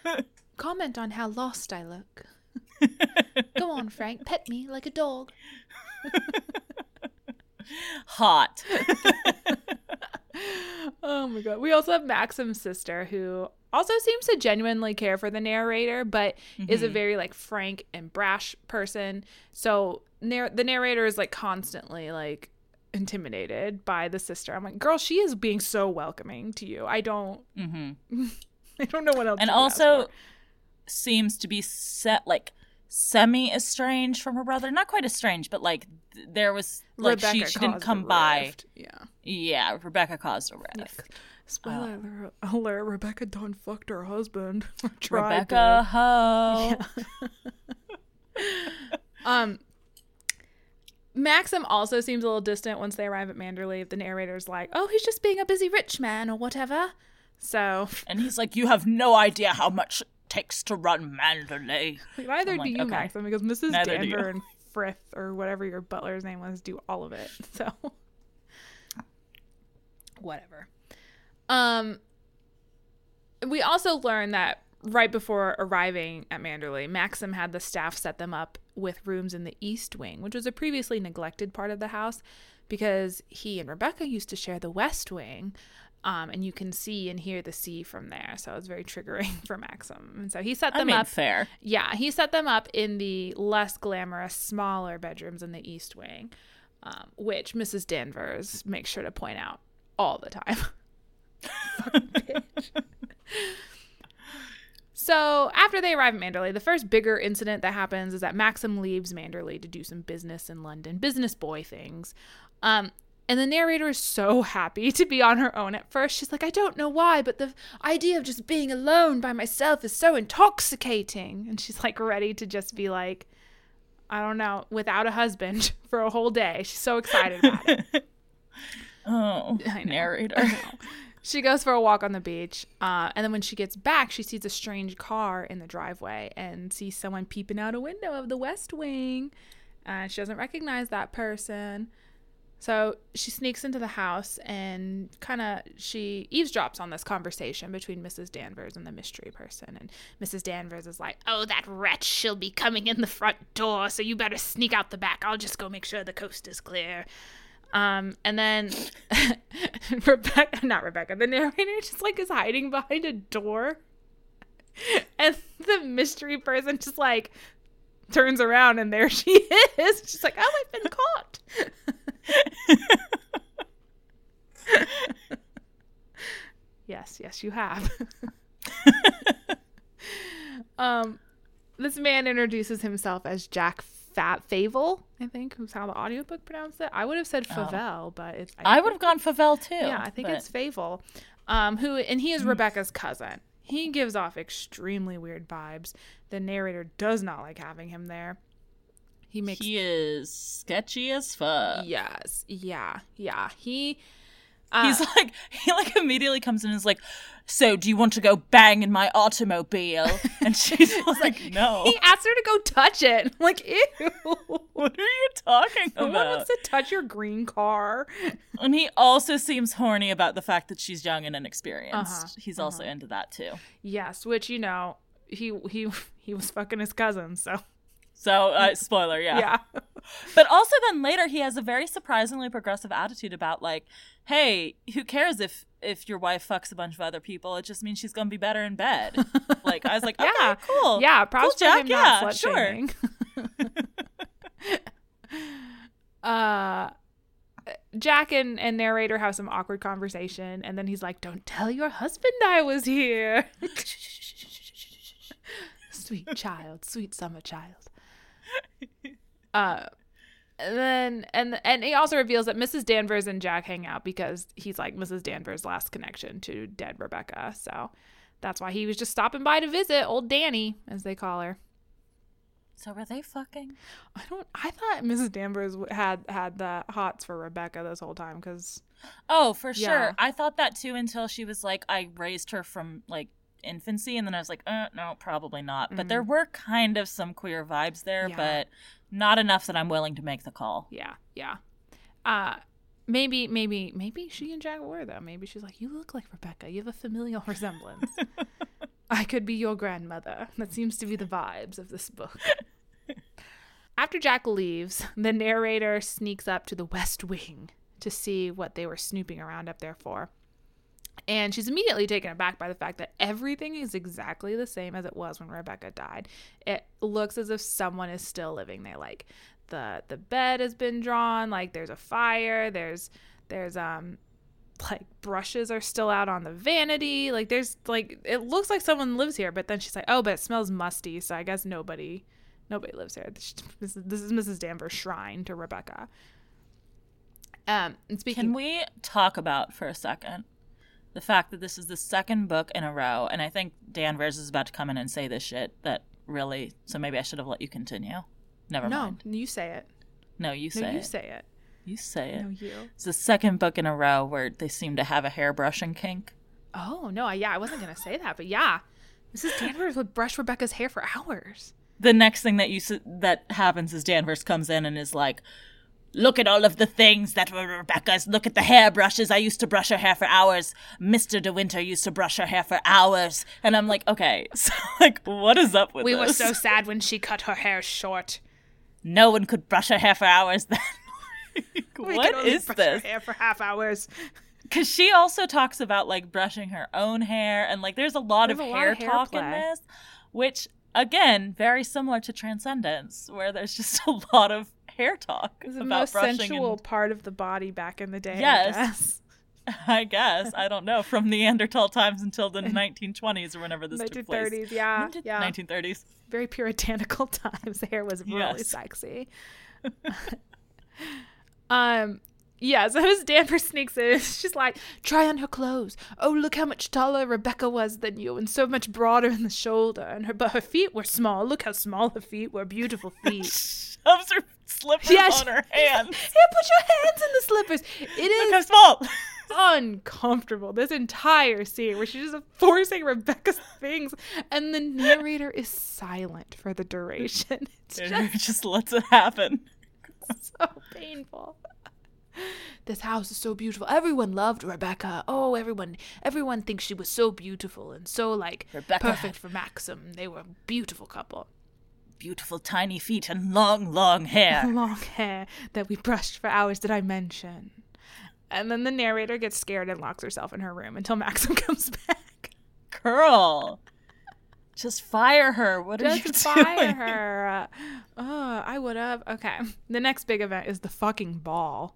Comment on how lost I look. Go on, Frank, pet me like a dog. Hot. Oh my god. We also have Maxim's sister who also seems to genuinely care for the narrator, but is a mm-hmm. very like frank and brash person. So the narrator is like constantly like intimidated by the sister. I'm like, girl, she is being so welcoming to you. I don't hmm I don't know what else. And you could ask also seems to be set like semi estranged from her brother. Not quite estranged, but like th- there was like she, Rebecca she didn't come by. rift. Yeah. Yeah, Rebecca caused a rift. Yeah. Spoiler alert, alert, Rebecca done fucked her husband. Rebecca to. Ho. Um, Maxim also seems a little distant once they arrive at Manderley. The narrator's like, "Oh, he's just being a busy rich man or whatever." So And he's like, You have no idea how much it takes to run Manderley. neither I'm do like, you, okay. Maxim, because Mrs. Neither Danver and Frith or whatever your butler's name was do all of it. So whatever. Um, we also learned that right before arriving at Manderley, Maxim had the staff set them up with rooms in the East Wing, which was a previously neglected part of the house because he and Rebecca used to share the West Wing. Um, and you can see and hear the sea from there. So it's very triggering for Maxim. And so he set I them mean, up. fair. Yeah, he set them up in the less glamorous, smaller bedrooms in the East Wing, um, which Mrs. Danvers makes sure to point out all the time. So after they arrive at Manderley, the first bigger incident that happens is that Maxim leaves Manderley to do some business in London, business boy things. Um, and the narrator is so happy to be on her own at first. She's like, I don't know why, but the idea of just being alone by myself is so intoxicating. And she's like ready to just be like, I don't know, without a husband for a whole day. She's so excited about it. Oh, I know. narrator. She goes for a walk on the beach, uh, and then when she gets back, she sees a strange car in the driveway and sees someone peeping out a window of the West Wing. Uh, she doesn't recognize that person, so she sneaks into the house and kind of she eavesdrops on this conversation between Mrs. Danvers and the mystery person. And Mrs. Danvers is like, "Oh, that wretch! She'll be coming in the front door, so you better sneak out the back. I'll just go make sure the coast is clear." Um, and then Rebecca, not Rebecca, the narrator just like is hiding behind a door. And the mystery person just like turns around and there she is. She's like, oh, I've been caught. yes, yes, you have. um, this man introduces himself as Jack Fat Favell, I think, who's how the audiobook pronounced it. I would have said Favell, but it's I think would have gone Favell too. yeah, I think but- it's Favell. Um, who and he is Rebecca's cousin. He gives off extremely weird vibes. The narrator does not like having him there. He makes he is sketchy as fuck. yes, yeah, yeah. He uh, He's like he like immediately comes in and is like, "So, do you want to go bang in my automobile?" And she's like, "No." he asked her to go touch it. I'm like, ew. what are you talking No one about? wants to touch your green car. And he also seems horny about the fact that she's young and inexperienced. Uh-huh, He's also into that too. Yes, which you know, he he he was fucking his cousin, so So, uh, spoiler, yeah. yeah. But also then later he has a very surprisingly progressive attitude about like, hey, who cares if if your wife fucks a bunch of other people? It just means she's gonna be better in bed. like I was like, okay, Yeah. cool. Yeah, props Cool, Jack, yeah, not sure. uh Jack and, and narrator have some awkward conversation, and then he's like, Don't tell your husband I was here. sweet child, sweet summer child. Uh and then and and he also reveals that Mrs. Danvers and Jack hang out because he's like Mrs. Danvers' last connection to dead Rebecca. So that's why he was just stopping by to visit old Danny, as they call her. So were they fucking? I don't. I thought Mrs. Danvers had had the hots for Rebecca this whole time because Oh, for Yeah. sure. I thought that too until she was like, I raised her from like infancy, and then I was like, uh, no, probably not. But there were kind of some queer vibes there. Yeah. but not enough that I'm willing to make the call. yeah, yeah. Uh maybe maybe maybe she and Jack were though. Maybe she's like, you look like Rebecca. You have a familial resemblance. I could be your grandmother. That seems to be the vibes of this book. After Jack leaves, the narrator sneaks up to the West Wing to see what they were snooping around up there for. And she's immediately taken aback by the fact that everything is exactly the same as it was when Rebecca died. It looks as if someone is still living there. Like the the bed has been drawn, like there's a fire, there's there's um like brushes are still out on the vanity. Like there's like it looks like someone lives here, but then she's like, "Oh, but it smells musty, so I guess nobody nobody lives here." This is, this is Mrs. Danvers' shrine to Rebecca. Um, and speaking Can we talk about for a second the fact that this is the second book in a row, and I think Danvers is about to come in and say this shit that really. So maybe I should have let you continue. Never no, mind. No, you say it. No, you No, say you it. say it. you say it. No, you. It's the second book in a row where they seem to have a hairbrushing kink. Oh no, I- yeah, I wasn't gonna say that, but yeah, Mrs. Danvers would brush Rebecca's hair for hours. The next thing that you that happens is Danvers comes in and is like, "Look at all of the things that were Rebecca's. Look at the hairbrushes. I used to brush her hair for hours. Mister De Winter used to brush her hair for hours." And I'm like, "Okay, so like, what is up with We this? We were so sad when she cut her hair short. no one could brush her hair for hours then." We what could only is brush this? Her hair for half hours. Because she also talks about like brushing her own hair, and like there's a lot There's of a lot hair of hair talk in this, which again, very similar to Transcendence, where there's just a lot of hair talk It was the most sensual and- part of the body back in the day. Yes. I guess. I guess I don't know from Neanderthal times until the 1920s or whenever this took place. 1930s, yeah, yeah. 1930s. Very puritanical times. The hair was really Yes. sexy. um, yeah. So as Danvers sneaks in, she's like, "Try on her clothes. Oh, look how much taller Rebecca was than you, and so much broader in the shoulder. And her, but her feet were small. Look how small her feet were. Beautiful feet. Shoves her slippers Yeah, on her hands. Here, put your hands in the slippers. It is is small. uncomfortable. This entire scene where she's just forcing Rebecca's things, and the narrator is silent for the duration. It's just just lets it happen. so painful. This house is so beautiful. Everyone loved Rebecca. Oh, everyone, everyone thinks she was so beautiful and so like Rebecca perfect for Maxim. They were a beautiful couple. Beautiful tiny feet and long, long hair. long hair that we brushed for hours. Did I mention? And then the narrator gets scared and locks herself in her room until Maxim comes back. Girl. Just fire her. What are you Just doing? fire her. Oh, I would have. Okay. The next big event is the fucking ball.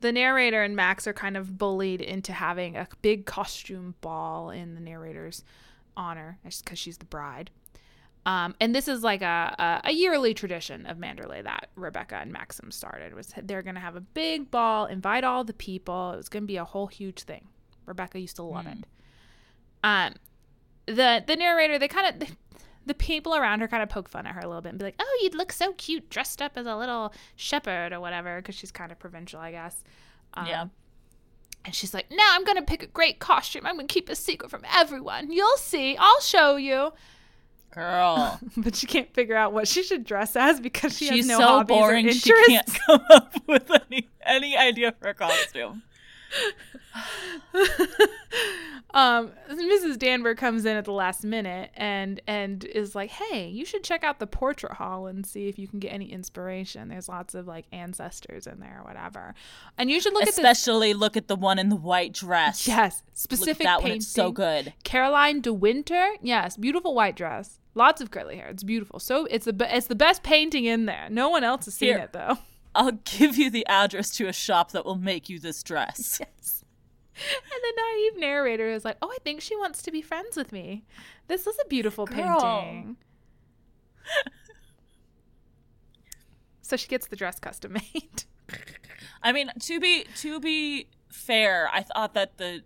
The narrator and Max are kind of bullied into having a big costume ball in the narrator's honor, just because she's the bride. Um, and this is like a, a, a yearly tradition of Manderley that Rebecca and Maxim started. Was they're gonna have a big ball, invite all the people. It was gonna be a whole huge thing. Rebecca used to love it. Um, the the narrator they kind of the, the people around her kind of poke fun at her a little bit and be like, "Oh, you'd look so cute dressed up as a little shepherd or whatever," because she's kind of provincial, I guess. Um, Yeah. And she's like, "No, I'm gonna pick a great costume. I'm gonna keep a secret from everyone. You'll see. I'll show you." Girl. But she can't figure out what she should dress as because she She's has no so hobbies or boring she can't come up with any any idea for a costume. um, Mrs. Danver comes in at the last minute and and is like, "Hey, you should check out the portrait hall and see if you can get any inspiration. There's lots of like ancestors in there or whatever, and you should look at this." Especially look at the one in the white dress. Yes, Look at specific that painting. one. So good. Caroline de Winter. Yes, beautiful white dress. Lots of curly hair. It's beautiful. So it's the be- it's the best painting in there. No one else has seen Here. it though. I'll give you the address to a shop that will make you this dress. Yes. And the naive narrator is like, "Oh, I think she wants to be friends with me. This is a beautiful Girl. painting." so she gets the dress custom made. I mean, to be to be fair, I thought that the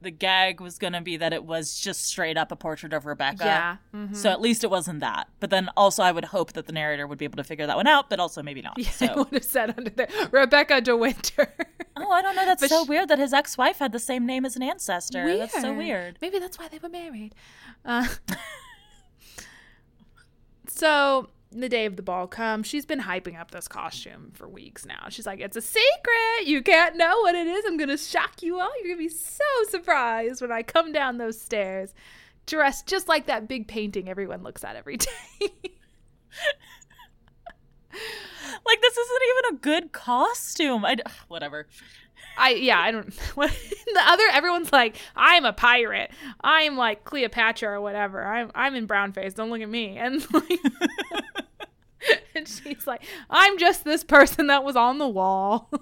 the gag was gonna be that it was just straight up a portrait of Rebecca. yeah. mhm. So at least it wasn't that. But then also I would hope that the narrator would be able to figure that one out, but also maybe not. Yeah, so. I would have said under there, Rebecca de Winter. Oh, I don't know. That's But so sh- weird that his ex wife had the same name as an ancestor. That's so weird. Maybe that's why they were married. Uh, so the day of the ball comes. She's been hyping up this costume for weeks now. She's like, "It's a secret. You can't know what it is. I'm gonna shock you all. You're gonna be so surprised when I come down those stairs, dressed just like that big painting everyone looks at every day." Like this isn't even a good costume. I whatever. I yeah, I don't. What, the other everyone's like, I'm a pirate. I'm like Cleopatra or whatever. I'm I'm in brown face. Don't look at me. And like, and she's like, I'm just this person that was on the wall.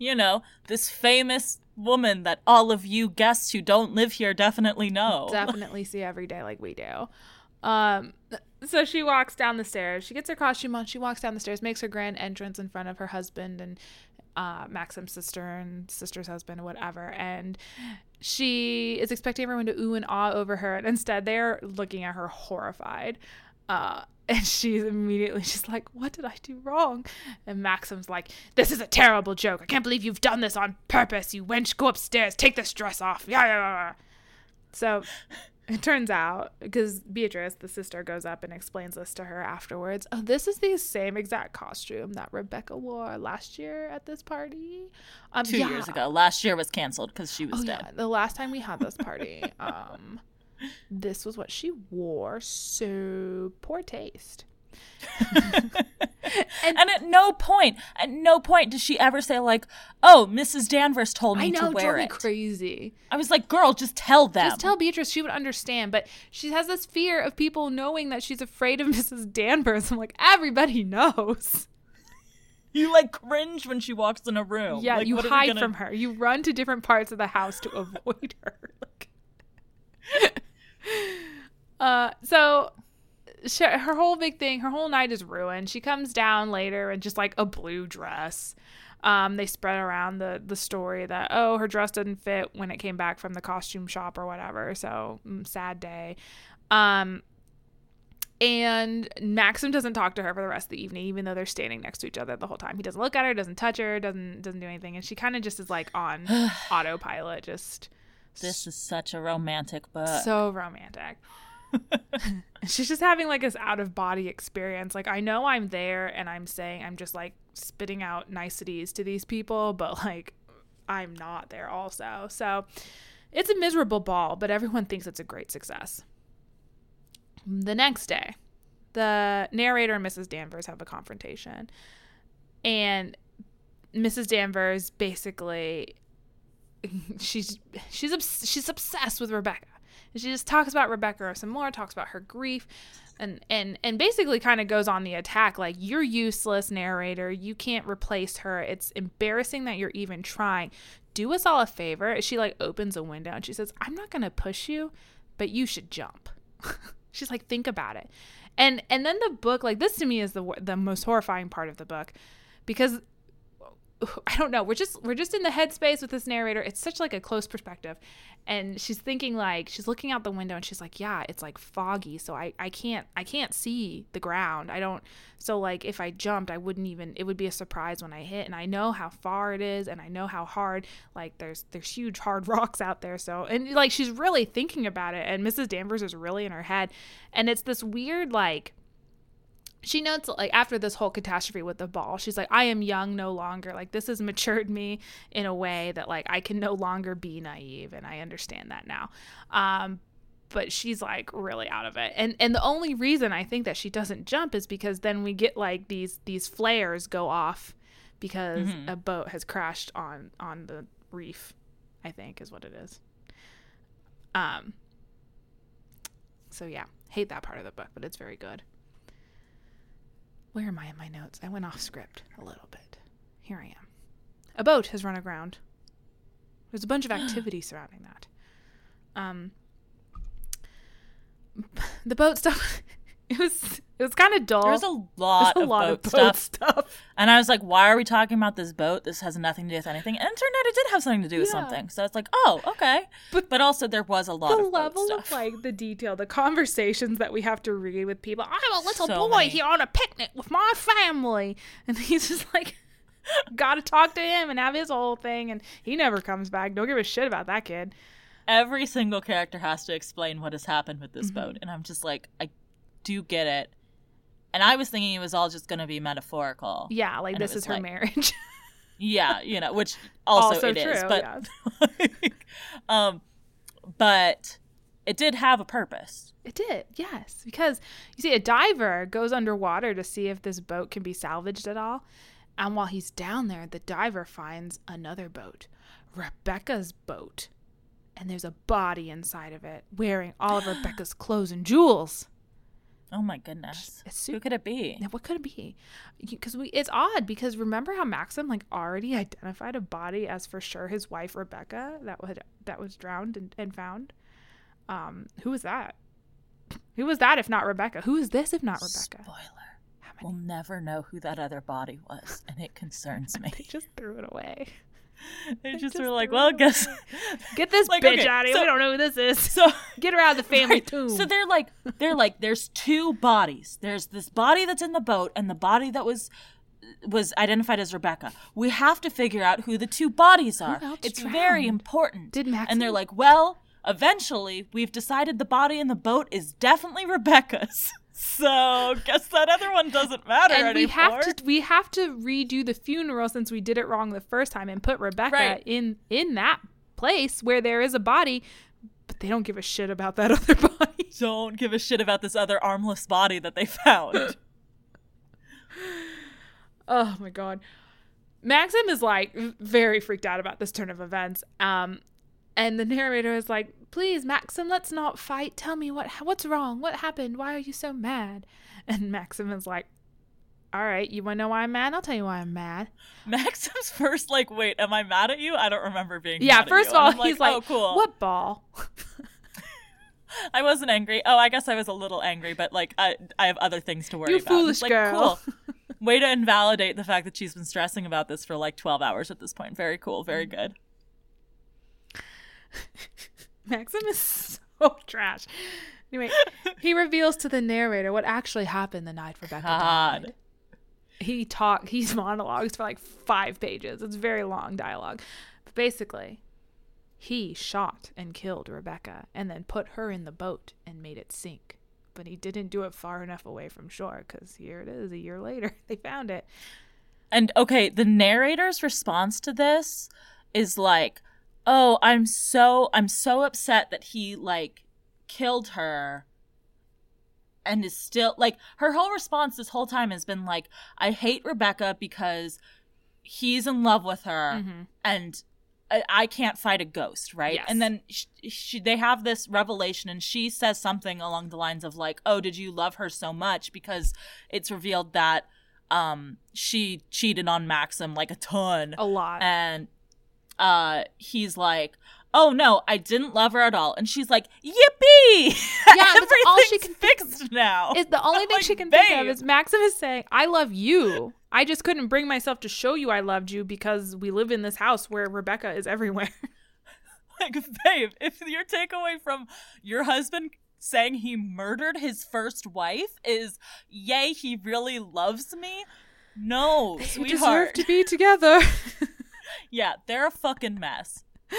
You know, this famous woman that all of you guests who don't live here definitely know. Definitely see every day like we do. Um, so she walks down the stairs. She gets her costume on. She walks down the stairs, makes her grand entrance in front of her husband and uh, Maxim's sister and sister's husband, whatever. And she is expecting everyone to ooh and ah over her, and instead they're looking at her horrified. Uh, and she's immediately just like, "What did I do wrong?" And Maxim's like, "This is a terrible joke. I can't believe you've done this on purpose. You wench, go upstairs. Take this dress off." Yeah, yeah, yeah. So it turns out because Beatrice, the sister, goes up and explains this to her afterwards. Oh, this is the same exact costume that Rebecca wore last year at this party. Um, Two yeah. years ago. Last year was canceled because she was oh, dead. Yeah. The last time we had this party, um, this was what she wore. So poor taste. and, and, at no point, at no point does she ever say like, "Oh, Mrs. Danvers told me I know, to wear it." Crazy. I was like, "Girl, just tell them." Just tell Beatrice; she would understand. But she has this fear of people knowing that she's afraid of Mrs. Danvers. I'm like, everybody knows. You like cringe when she walks in a room. Yeah, like, you hide gonna... from her. You run to different parts of the house to avoid her. Uh, so she, her whole big thing, her whole night is ruined. She comes down later in just like a blue dress. Um, they spread around the the story that oh her dress didn't fit when it came back from the costume shop or whatever. So mm, sad day. Um, and Maxim doesn't talk to her for the rest of the evening, even though they're standing next to each other the whole time. He doesn't look at her, doesn't touch her, doesn't doesn't do anything, and she kind of just is like on autopilot. Just this is such a romantic book. So romantic. she's just having like this out of body experience. Like I know I'm there and I'm saying I'm just like spitting out niceties to these people, but like I'm not there also. So it's a miserable ball, but everyone thinks it's a great success. The next day, the narrator and Mrs. Danvers have a confrontation. And Mrs. Danvers basically she's she's she's obsessed with Rebecca. And she just talks about Rebecca some more, talks about her grief, and and and basically kind of goes on the attack like you're useless narrator. You can't replace her. It's embarrassing that you're even trying. Do us all a favor. She like opens a window and she says, "I'm not going to push you, but you should jump." She's like, "Think about it." And and then the book like this to me is the the most horrifying part of the book because I don't know. We're just we're just in the headspace with this narrator. It's such like a close perspective. And she's thinking like she's looking out the window and she's like, "Yeah, it's like foggy, so I I can't I can't see the ground. I don't so like if I jumped, I wouldn't even it would be a surprise when I hit and I know how far it is and I know how hard like there's there's huge hard rocks out there. So and like she's really thinking about it and Mrs. Danvers is really in her head and it's this weird like she notes like after this whole catastrophe with the ball she's like i am young no longer. Like this has matured me in a way that like i can no longer be naive and i understand that now. Um but she's like really out of it. And and the only reason i think that she doesn't jump is because then we get like these these flares go off because mm-hmm. a boat has crashed on on the reef i think is what it is. Um so yeah. Hate that part of the book but it's very good where am I in my notes? I went off script a little bit. Here I am. A boat has run aground. There's a bunch of activity surrounding that. Um, the boat stuff. It was it was kind of dull. There's a lot, a of, lot boat of boat stuff. stuff. And I was like, why are we talking about this boat? This has nothing to do with anything. And it turned out it did have something to do with yeah. something. So it's like, oh, okay. But but also there was a lot the of level of like the detail, the conversations that we have to read with people. I'm a little so boy many. here on a picnic with my family, and he's just like. Got to talk to him and have his whole thing, and he never comes back. Don't give a shit about that kid. Every single character has to explain what has happened with this mm-hmm. boat, and I'm just like, I do get it. And I was thinking it was all just going to be metaphorical. Yeah, like this is her like, marriage. yeah, you know, which also, also it true, is, but yeah. um but it did have a purpose. It did, yes. Because you see, a diver goes underwater to see if this boat can be salvaged at all. And while he's down there, the diver finds another boat, Rebecca's boat. And there's a body inside of it, wearing all of Rebecca's clothes and jewels. Oh my goodness! Super, Who could it be? What could it be? Because we, it's odd because remember how Maxim like already identified a body as for sure his wife Rebecca that was that was drowned and, and found. Um, who was that? Who was that if not Rebecca? Who is this if not Rebecca? Spoiler. How We'll never know who that other body was, and it concerns me. they just threw it away. They just, just were like, well, guess. Get this Like, bitch okay, out of here. so- we don't know who this is. So Get her out of the family Right. tomb. So they're like, they're like, there's two bodies. There's this body that's in the boat, and the body that was was identified as Rebecca. We have to figure out who the two bodies are. It's drowned? very important. Did Maxim- And they're like, well, eventually, we've decided the body in the boat is definitely Rebecca's. So guess that other one doesn't matter and anymore. we have to we have to redo the funeral since we did it wrong the first time and put Rebecca Right. in in that place where there is a body, but they don't give a shit about that other body. Don't give a shit about this other armless body that they found. Oh my god. Maxim is like very freaked out about this turn of events. Um and the narrator is like, "Please, Maxim, let's not fight. Tell me what what's wrong? What happened? Why are you so mad?" And Maxim is like, "All right, you want to know why I'm mad? I'll tell you why I'm mad." Maxim's first like, wait, am I mad at you? I don't remember being. Yeah, first you. of all, I'm he's like, oh, cool. "What ball?" I wasn't angry. Oh, I guess I was a little angry, but like, I I have other things to worry You about. foolish It's like, girl. Cool. Way to invalidate the fact that she's been stressing about this for like twelve hours at this point. Very cool. Very Mm. good. Maxim is so trash. Anyway, he reveals to the narrator what actually happened the night Rebecca God. died. He talk he's monologues for like five pages. It's very long dialogue. But basically, he shot and killed Rebecca and then put her in the boat and made it sink. But he didn't do it far enough away from shore because here it is a year later. They found it. And okay, the narrator's response to this is like, "Oh, I'm so I'm so upset that he like killed her." And is still like her whole response this whole time has been like, "I hate Rebecca because he's in love with her and I, I can't fight a ghost, right?" Yes. And then she, she, they have this revelation, and she says something along the lines of like, "Oh, did you love her so much?" Because it's revealed that um she cheated on Maxim like a ton, A lot. and uh he's like. Oh no, I didn't love her at all. And she's like, Yippee! Yeah, that's all she can think now. Is the only thing Like, she can think of is Maximus saying, "I love you. I just couldn't bring myself to show you I loved you because we live in this house where Rebecca is everywhere." like, babe, if your takeaway from your husband saying he murdered his first wife is, yay, he really loves me. No, we sweetheart. deserve to be together. Yeah, they're a fucking mess.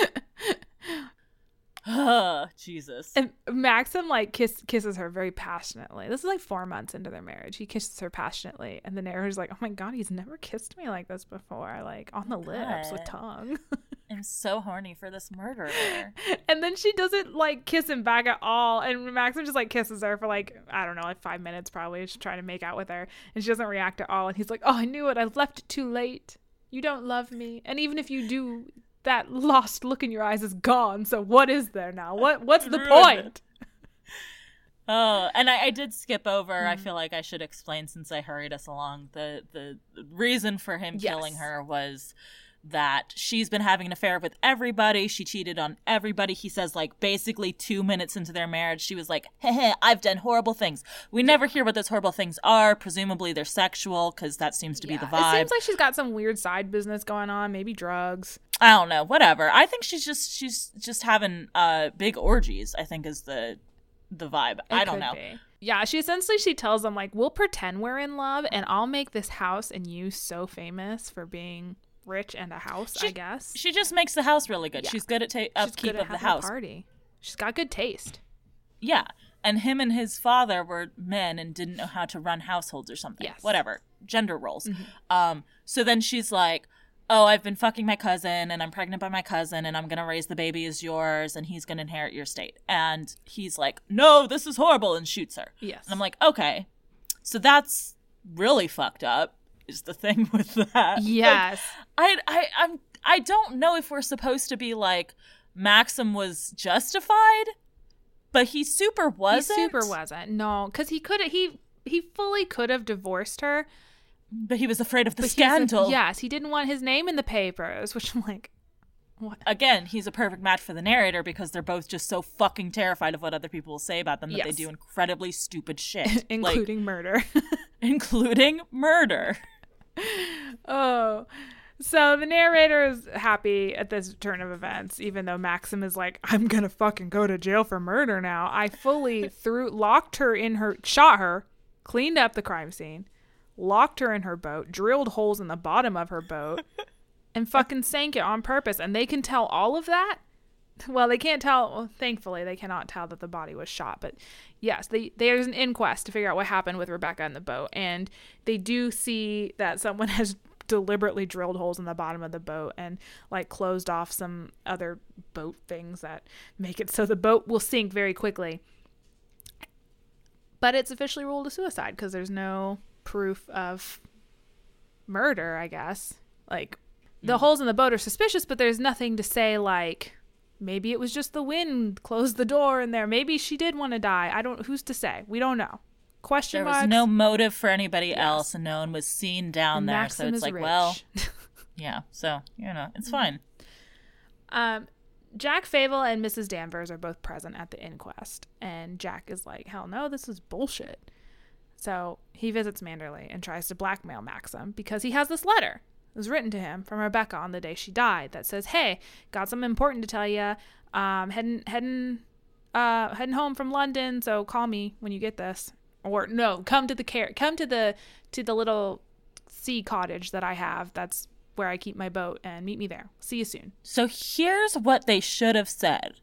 Jesus. and Maxim like kiss, kisses her very passionately. This is like four months into their marriage. He kisses her passionately, and the narrator's like, "Oh my god, he's never kissed me like this before. Like on the lips with tongue." I'm so horny for this murderer. and then she doesn't like kiss him back at all. And Maxim just like kisses her for like, I don't know, like five minutes probably, just trying to make out with her. And she doesn't react at all. And he's like, Oh, I knew it. I left it too late. You don't love me. And even if you do, that lost look in your eyes is gone. So what is there now? What what's the point? Oh, and I, I did skip over. Mm-hmm. I feel like I should explain since I hurried us along. The the reason for him killing her was that she's been having an affair with everybody. She cheated on everybody. He says like basically 2 minutes into their marriage she was like, "Heh heh, I've done horrible things." We never hear what those horrible things are. Presumably they're sexual cuz that seems to be the vibe. It seems like she's got some weird side business going on, maybe drugs. I don't know, whatever. I think she's just she's just having uh big orgies, I think is the the vibe. I don't know. be. Yeah, she essentially she tells them like, "We'll pretend we're in love, and I'll make this house and you so famous for being rich and a house. I guess She just makes the house really good. Yeah. She's good at ta- she's upkeep good at of the house. party. She's got good taste. Yeah. And him and his father were men and didn't know how to run households or something. Yes. Mm-hmm. Whatever. Gender roles. Um so then she's like, "Oh, I've been fucking my cousin and I'm pregnant by my cousin and I'm going to raise the baby as yours and he's going to inherit your estate." And he's like, "No, this is horrible," and shoots her. Yes. And I'm like, "Okay. So that's really fucked up." Is the thing with that. Like, Yes. I I I'm I don't know if we're supposed to be like Maxim was justified, but he super wasn't. He super wasn't. No, because he could he he fully could have divorced her. But he was afraid of the he's a- scandal. yes, he didn't want his name in the papers, which I'm like, What? again, he's a perfect match for the narrator because they're both just so fucking terrified of what other people will say about them that they do incredibly stupid shit, like including murder. including murder. oh. So the narrator is happy at this turn of events, even though Maxim is like, I'm gonna fucking go to jail for murder now. I fully threw locked her in her shot her, cleaned up the crime scene, locked her in her boat, drilled holes in the bottom of her boat, and fucking sank it on purpose. And they can tell all of that. Well, they can't tell. Well, thankfully, they cannot tell that the body was shot. But yes, they, there's an inquest to figure out what happened with Rebecca in the boat, and they do see that someone has deliberately drilled holes in the bottom of the boat and like closed off some other boat things that make it so the boat will sink very quickly. But it's officially ruled a suicide because there's no proof of murder, I guess. Like the hmm. holes in the boat are suspicious, but there's nothing to say like maybe it was just the wind closed the door in there. Maybe she did want to die. I don't who's to say? We don't know. Question There was no motive for anybody Yes. else, and no one was seen down And there. Maxim so it's like, rich. well, yeah. So you know, it's fine. Um, Jack Favell and Mrs. Danvers are both present at the inquest, and Jack is like, "Hell no, this is bullshit." So he visits Manderley and tries to blackmail Maxim because he has this letter. It was written to him from Rebecca on the day she died that says, "Hey, got something important to tell you. Um, heading heading uh heading home from London, so call me when you get this." Or no, come to the care, come to the to the little sea cottage that I have. That's where I keep my boat, and meet me there. See you soon. So here's what they should have said.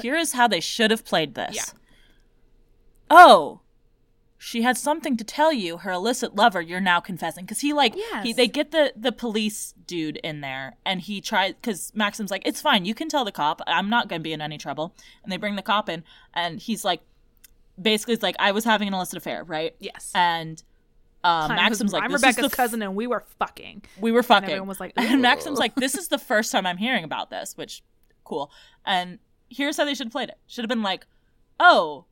Here is how they should have played this. Yeah. Oh, she had something to tell you. Her illicit lover. You're now confessing because he like he they get the the police dude in there and he tries because Maxim's like it's fine. You can tell the cop. I'm not gonna be in any trouble. And they bring the cop in and he's like basically it's like I was having an illicit affair, right? Yes. And um, Maxim's like I'm this is Rebecca's f- cousin, and we were fucking. we were fucking. everyone was like, and Maxim's like, this is the first time I'm hearing about this, which cool. And here's how they should have played it. Should have been like, oh,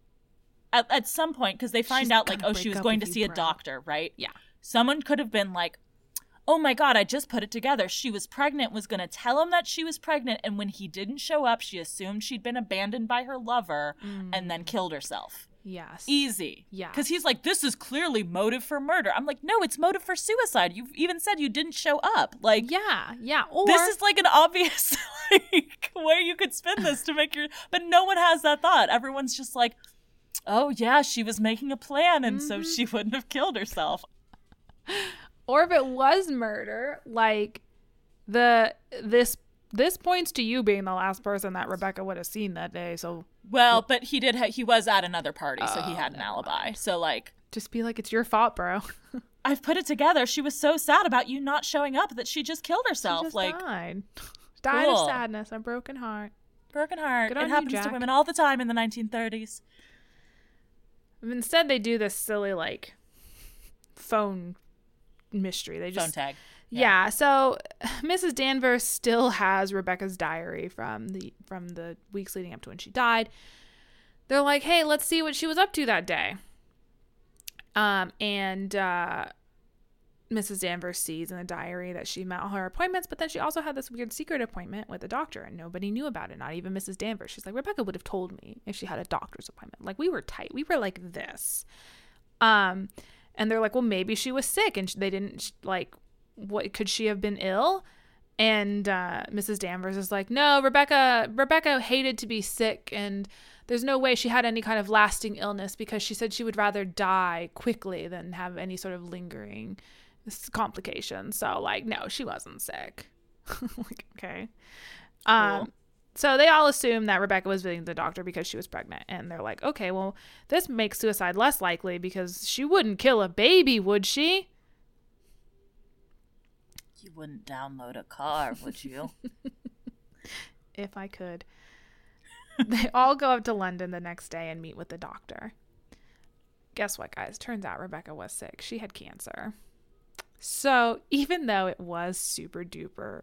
at, at some point because they find She's out like, oh, she was going to see a bro. doctor, right? Yeah. Someone could have been like, oh my god, I just put it together. She was pregnant. Was gonna tell him that she was pregnant, and when he didn't show up, she assumed she'd been abandoned by her lover and then killed herself. Yes. Easy. Yeah. Because he's like, this is clearly motive for murder. I'm like, no, it's motive for suicide. You've even said you didn't show up. Like, Yeah. Yeah. Or this is like an obvious like way you could spin this to make your but no one has that thought. Everyone's just like, oh yeah, she was making a plan and so Mm-hmm. she wouldn't have killed herself. or if it was murder, like the this this points to you being the last person that Rebecca would have seen that day. So Well, but he did. Ha- he was at another party, so he Oh, had an alibi. So like, just be like, it's your fault, bro. I've put it together. She was so sad about you not showing up that she just killed herself. just like, died. Died Cool. of sadness, a broken heart. broken heart. Good It you, happens to women all the time in the 1930s. Instead, they do this silly like phone mystery. They just Phone tag. Yeah. So Mrs. Danvers still has Rebecca's diary from the from the weeks leading up to when she died. They're like, "Hey, let's see what she was up to that day." Um, and uh, Mrs. Danvers sees in the diary that she met all her appointments, but then she also had this weird secret appointment with a doctor, and nobody knew about it, not even Mrs. Danvers. She's like, Rebecca would have told me if she had a doctor's appointment. Like we were tight, we were like this. Um, and they're like, well, maybe she was sick, and they didn't like. What could she have been ill? And uh, Mrs. Danvers is like, no, Rebecca. Rebecca hated to be sick, and there's no way she had any kind of lasting illness because she said she would rather die quickly than have any sort of lingering s- complications. So, like, no, she wasn't sick. like, okay. Um, Cool. so they all assume that Rebecca was visiting the doctor because she was pregnant, and they're like, okay, well, this makes suicide less likely because she wouldn't kill a baby, would she? You wouldn't download a car, would you? if I could. they all go up to London the next day and meet with the doctor. Guess what, guys? Turns out Rebecca was sick. She had cancer. So, even though it was super duper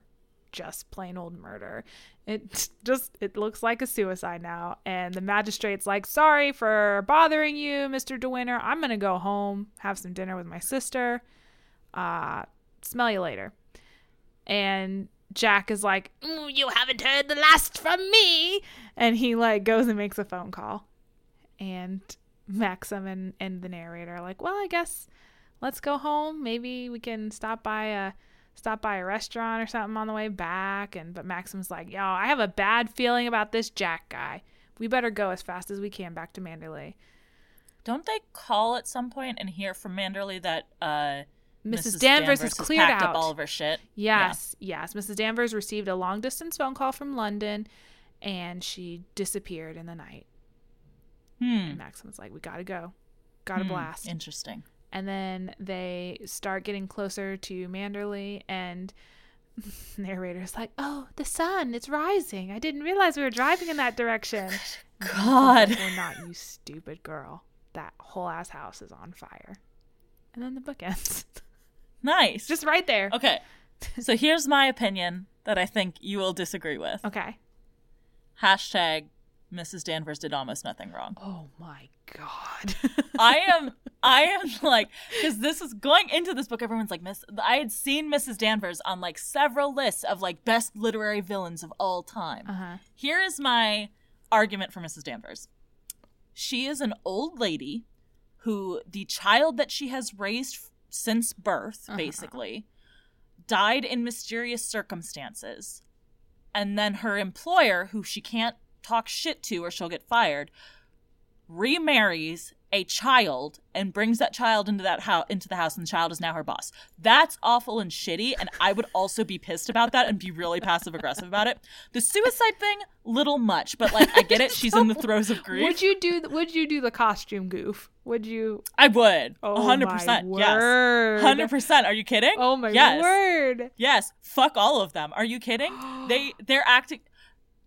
just plain old murder, it just it looks like a suicide now and the magistrate's like, "Sorry for bothering you, Mr. de Winter. I'm going to go home, have some dinner with my sister. Uh, smell you later." And Jack is like, "Mm, "You haven't heard the last from me," and he like goes and makes a phone call, and Maxim and and the narrator are like, "Well, I guess let's go home. Maybe we can stop by a stop by a restaurant or something on the way back." And but Maxim's like, "Yo, I have a bad feeling about this Jack guy. We better go as fast as we can back to Manderley." Don't they call at some point and hear from Manderley that uh, Mrs. Danvers, has cleared packed out. up all of her shit? Yes, yes. Mrs. Danvers received a long distance phone call from London and she disappeared in the night. Hmm. And Maxim's like, we gotta go. Gotta Hmm. blast. Interesting. And then they start getting closer to Manderley and narrator's like, oh, the sun, it's rising. I didn't realize we were driving in that direction. God. We're not, you stupid girl. That whole ass house is on fire. And then the book ends. Nice. Just right there. okay. So here's my opinion that I think you will disagree with. Okay. Hashtag Mrs. Danvers did almost nothing wrong. Oh my god. I am I am like because this is going into this book. Everyone's like Miss. I had seen Mrs. Danvers on like several lists of like best literary villains of all time. Uh-huh. Here is my argument for Mrs. Danvers. She is an old lady who the child that she has raised f- since birth, Uh-huh. basically, died in mysterious circumstances. And then her employer, who she can't talk shit to or she'll get fired, remarries a child and brings that child into that house into the house and the child is now her boss. That's awful and shitty and I would also be pissed about that and be really passive aggressive about it. The suicide thing little much, but like I get it she's in the throes of grief. Would you do would you do the costume goof? Would you I would. Oh 100%. my Yes. word. 100%. Are you kidding? Oh my yes. word. Yes. Fuck all of them. Are you kidding? they they're acting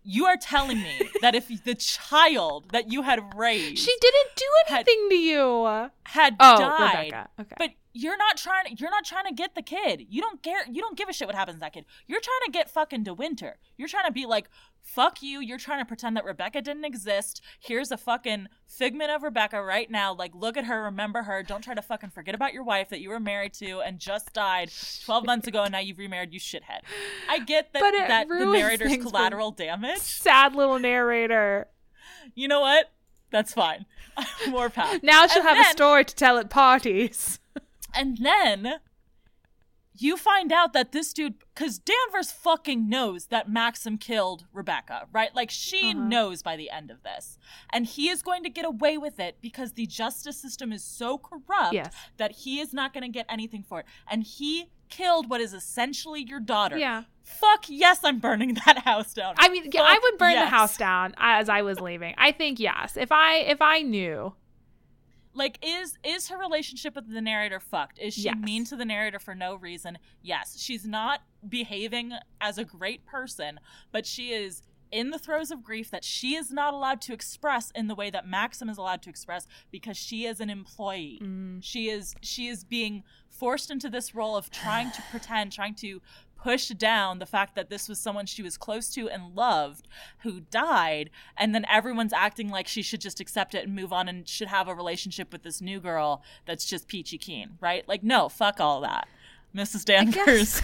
you are telling me that if the child that you had raised She didn't do Had- anything to you. had Oh, died Rebecca. Okay. But you're not trying. You're not trying to get the kid. You don't care. You don't give a shit what happens to that kid. You're trying to get fucking de Winter. You're trying to be like, fuck you. You're trying to pretend that Rebecca didn't exist. Here's a fucking figment of Rebecca right now. Like, look at her. Remember her. Don't try to fucking forget about your wife that you were married to and just died 12 months ago, and now you've remarried. You shithead. I get that. That the narrator's collateral damage. Sad little narrator. You know what? That's fine. More power. Now she'll And have a story to tell at parties. And then you find out that this dude, because Danvers fucking knows that Maxim killed Rebecca, right? Like she Uh-huh. knows by the end of this. And he is going to get away with it because the justice system is so corrupt Yes. that he is not going to get anything for it. And he killed what is essentially your daughter. Yeah. Fuck yes, I'm burning that house down. I mean, yeah, I would burn the house down as I was leaving. I think yes. If I if I knew. Like is is her relationship with the narrator fucked is she Yes. mean to the narrator for no reason yes she's not behaving as a great person but she is in the throes of grief that she is not allowed to express in the way that maxim is allowed to express because she is an employee Mm. she is she is being forced into this role of trying to pretend trying to push down the fact that this was someone she was close to and loved who died and then everyone's acting like she should just accept it and move on and should have a relationship with this new girl that's just peachy keen right like no fuck all that mrs danvers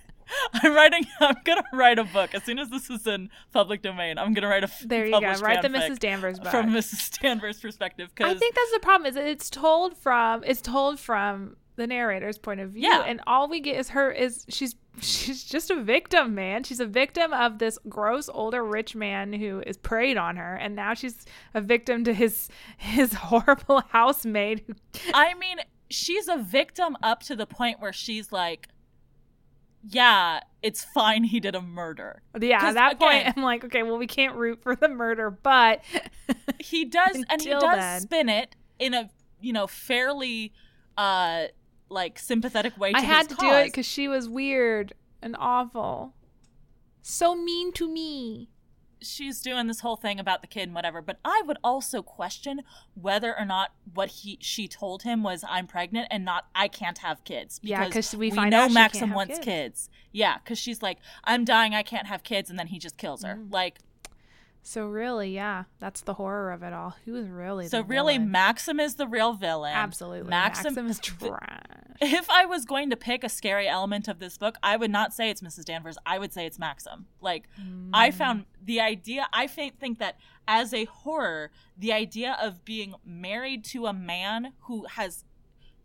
i'm writing i'm gonna write a book as soon as this is in public domain i'm gonna write a. There you go. Write the Mrs. Danvers book. from mrs danvers perspective I think that's the problem. Is it's told from it's told from the narrator's point of view, Yeah. and all we get is her is she's she's just a victim, man. She's a victim of this gross older rich man who is preyed on her, and now she's a victim to his his horrible housemaid. Who, I mean, she's a victim up to the point where she's like, yeah, it's fine he did a murder. Yeah, at that point, again- I'm like, okay, well, we can't root for the murder, but He does, and he does then. spin it in a, you know, fairly, uh, like sympathetic way to I had to do it cause. she was weird and awful, so mean to me. she's doing this whole thing about the kid and whatever but i would also question whether or not what he she told him was i'm pregnant and not i can't have kids Yeah, because 'cause we find know maxim wants kids. kids, yeah because she's like i'm dying i can't have kids and then he just kills her Mm. like So really, yeah, that's the horror of it all. Who is really the villain? So really, villain? Maxim is the real villain. absolutely Maxim. Maxim, is trash. If I was going to pick a scary element of this book, I would not say it's Mrs. Danvers. I would say it's Maxim. Like, I mm. found the idea, I think that as a horror, the idea of being married to a man who has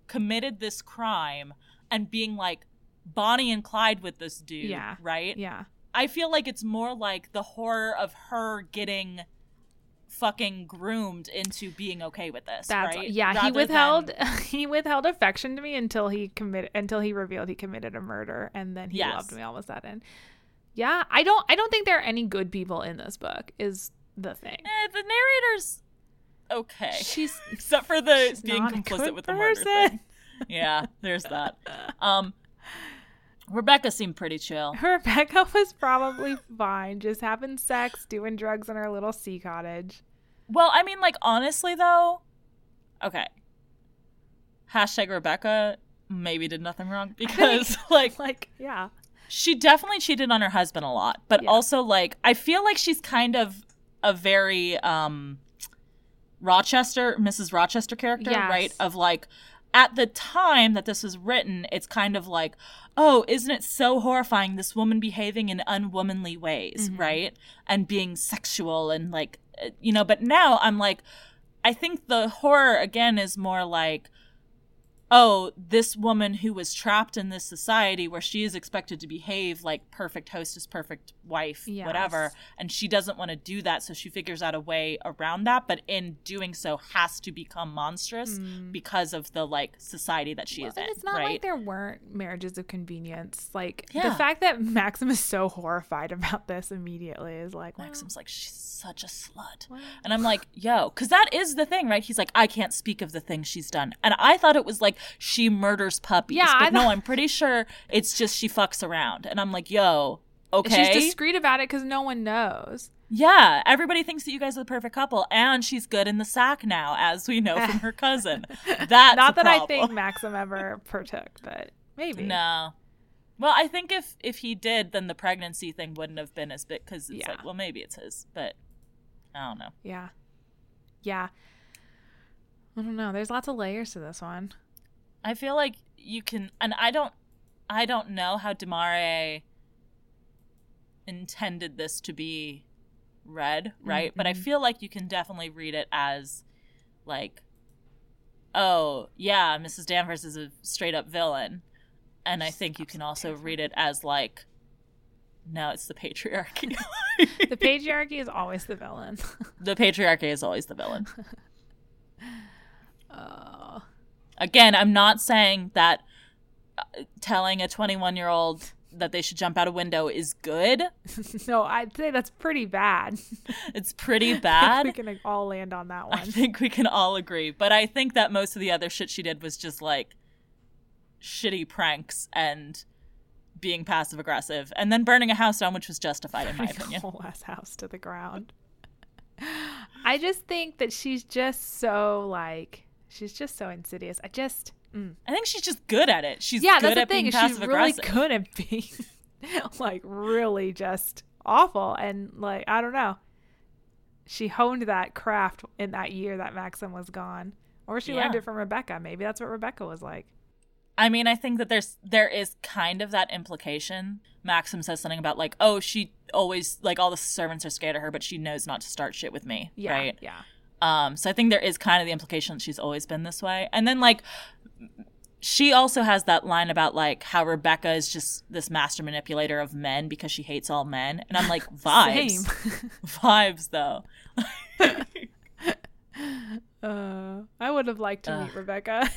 committed this crime and being like Bonnie and Clyde with this dude, Yeah. right? Yeah, I feel like it's more like the horror of her getting fucking groomed into being okay with this, that's right? yeah. he withheld than- he withheld affection to me until he committed until he revealed he committed a murder, and then he Yes. loved me all of a sudden. Yeah, I don't I don't think there are any good people in this book. Is the thing. Eh, the narrator's okay. She's Except for the being complicit with the murder person. thing. Yeah, there's that. Um Rebecca seemed pretty chill. Rebecca was probably fine, just having sex, doing drugs in her little sea cottage. Well, I mean, like honestly though, okay. Hashtag Rebecca maybe did nothing wrong because like Like, yeah. she definitely cheated on her husband a lot, but Yeah. also like I feel like she's kind of a very um Rochester, Mrs. Rochester character, Yes. right? Of like at the time that this was written, it's kind of like, oh, isn't it so horrifying this woman behaving in unwomanly ways, Mhm. right? And being sexual and like uh, you know, but now I'm like I think the horror again is more like oh, this woman who was trapped in this society where she is expected to behave like perfect hostess, perfect wife, Yes. whatever, and she doesn't want to do that, so she figures out a way around that, but in doing so has to become monstrous mm. because of the like society that she is And in. it's not right? like there weren't marriages of convenience. Like Yeah. the fact that Maxim is so horrified about this immediately is like well, Maxim's like, she's such a slut. well, And I'm like, yo, because that is the thing, right? He's like, I can't speak of the things she's done. And I thought it was like she murders puppies. Yeah, but no, I'm pretty sure it's just she fucks around. And I'm like, yo, okay. she's discreet about it because no one knows. yeah, everybody thinks that you guys are the perfect couple, and she's good in the sack now, as we know from her cousin. That's Not that I think Maxim ever partook, but maybe. No. Well, I think if if he did, then the pregnancy thing wouldn't have been as big because it's Yeah. like, well, maybe it's his, but I don't know. Yeah. Yeah. I don't know. There's lots of layers to this one. I feel like you can, and I don't, I don't know how du Maurier intended this to be read, right? But I Mhm. feel like you can definitely read it as, like, oh yeah, Mrs. Danvers is a straight up villain, and I think you can also read it as like, no, it's the patriarchy. The patriarchy is always the villain. the patriarchy is always the villain. oh. Again, I'm not saying that uh, telling a 21 year old that they should jump out a window is good. no, I'd say that's pretty bad. It's pretty bad. we can all land on that one. I think we can all agree. But I think that most of the other shit she did was just like shitty pranks and being passive aggressive and then burning a house down, which was justified in my opinion. whole ass house to the ground. I just think that she's just so like she's just so insidious. I just mm. I think she's just good at it. She's yeah, good that's the at thing. She's really good at being like really just awful and like I don't know. She honed that craft in that year that Maxim was gone, or she learned it from Rebecca. Maybe that's what Rebecca was like. I mean, I think that there's there is kind of that implication. Maxim says something about like, oh, she always like all the servants are scared of her, but she knows not to start shit with me, Yeah, right? yeah, Um, so I think there is kind of the implication that she's always been this way. And then like she also has that line about like how Rebecca is just this master manipulator of men because she hates all men. And I'm like, vibes. Vibes though. uh, I would have liked to Ugh. meet Rebecca.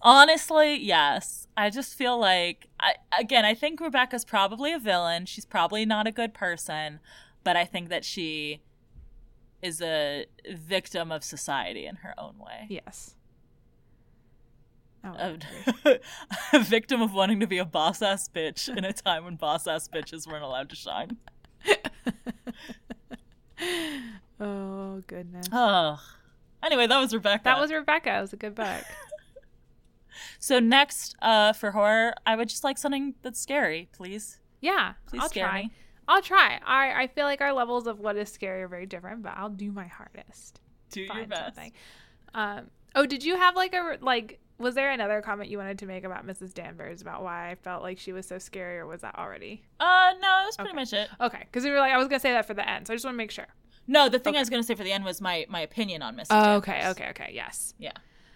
Honestly, yes. I just feel like I again, I think Rebecca's probably a villain. She's probably not a good person, but I think that she is a victim of society in her own way. yes. Would A, a victim of wanting to be a boss ass bitch in a time when boss ass bitches weren't allowed to shine. oh goodness. Oh. Anyway, that was Rebecca. That was Rebecca. It was a good book. so next uh, for horror. I would just like something that's scary, please. Yeah, Please I'll scare try. me. I'll try. I I feel like our levels of what is scary are very different, but I'll do my hardest. Do your best. something. Um. Oh, did you have like a like? Was there another comment you wanted to make about Mrs. Danvers about why I felt like she was so scary, or was that already Uh, no, it was pretty Okay. much it. okay? Because we were like, I was gonna say that for the end, so I just want to make sure. No, the thing I was going to say for the end was my my opinion on Mrs. Oh, okay, okay, okay. Yes, Yeah,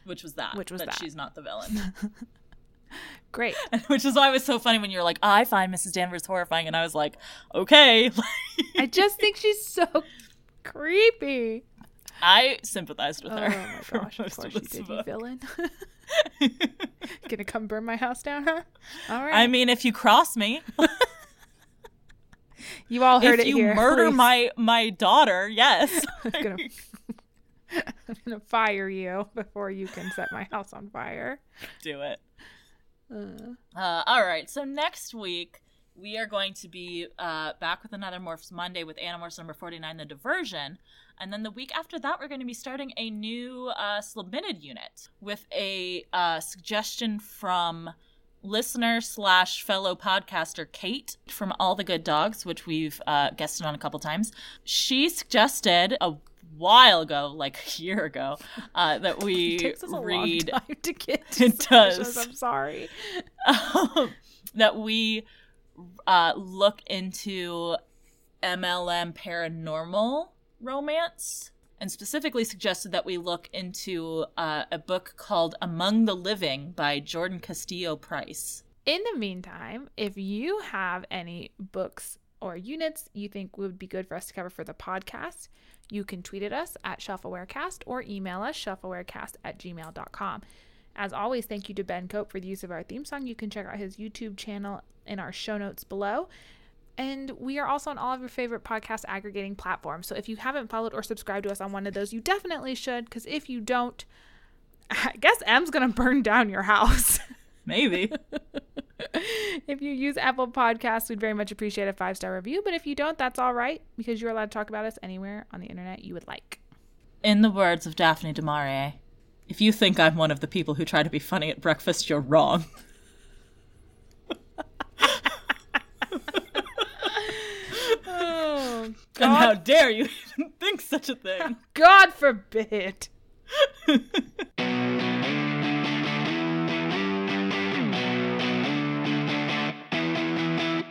which was that. Which was that, that. she's not the villain. great. which is why it was so funny when you were like, I find Mrs. Danvers horrifying, and I was like, okay. I just think she's so creepy. I sympathized with her. Oh my for gosh! Of most course you this did, you villain. Gonna come burn my house down, huh? All right. I mean, if you cross me, you all heard if it you here. murder please. my my daughter, yes. I'm gonna, I'm gonna fire you before you can set my house on fire. Do it. Uh, Uh, all right. So next week we are going to be uh, back with another Morphs Monday with Animorphs number forty nine, the Diversion, and then the week after that we're going to be starting a new uh, submitted unit with a uh, suggestion from listener slash fellow podcaster Kate from All the Good Dogs, which we've uh, guested on a couple times. She suggested a while ago, like a year ago, uh, that we it takes us a read long time to get. To It does. I'm sorry. um, that we uh, look into MLM paranormal romance and specifically suggested that we look into uh, a book called Among the Living by Jordan Castillo Price. In the meantime, if you have any books or units you think would be good for us to cover for the podcast, you can tweet at us at shelfawarecast or email us shelfawarecast at gmail.com. As always, thank you to Ben Cope for the use of our theme song. You can check out his YouTube channel in our show notes below. And we are also on all of your favorite podcast aggregating platforms. So if you haven't followed or subscribed to us on one of those, you definitely should. Because if you don't, I guess Em's going to burn down your house. Maybe. if you use Apple Podcasts, we'd very much appreciate a five star review. But if you don't, that's all right because you're allowed to talk about us anywhere on the internet you would like. In the words of Daphne du Maurier, if you think I'm one of the people who try to be funny at breakfast, you're wrong. Oh, And how dare you even think such a thing? God forbid.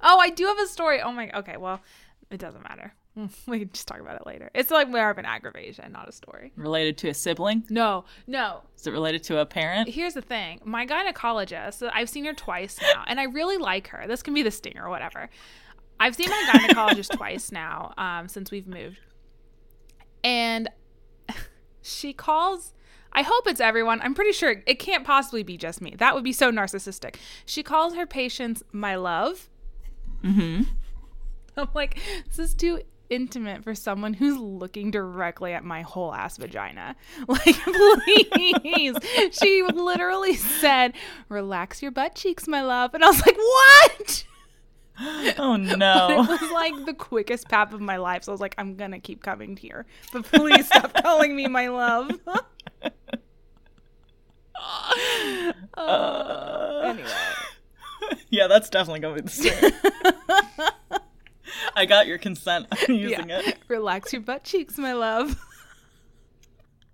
Oh, I do have a story. Oh my. Okay, well, it doesn't matter. We can just talk about it later. It's like more of an aggravation, not a story. related to a sibling? No, no. Is it related to a parent? Here's the thing. My gynecologist, I've seen her twice now, and I really like her. This can be the stinger or whatever. I've seen my gynecologist twice now um, since we've moved. And she calls, I hope it's everyone. I'm pretty sure it can't possibly be just me. That would be so narcissistic. She calls her patients my love. Mm-hmm. I'm like, this is too intimate for someone who's looking directly at my whole ass vagina. Like, please. she literally said, relax your butt cheeks, my love. And I was like, what? Oh no. It was like the quickest pap of my life. So I was like, I'm going to keep coming here. But please stop calling me my love. Uh, anyway. yeah, that's definitely gonna be the story. I got your consent. I'm using Yeah. it. Relax your butt cheeks, my love.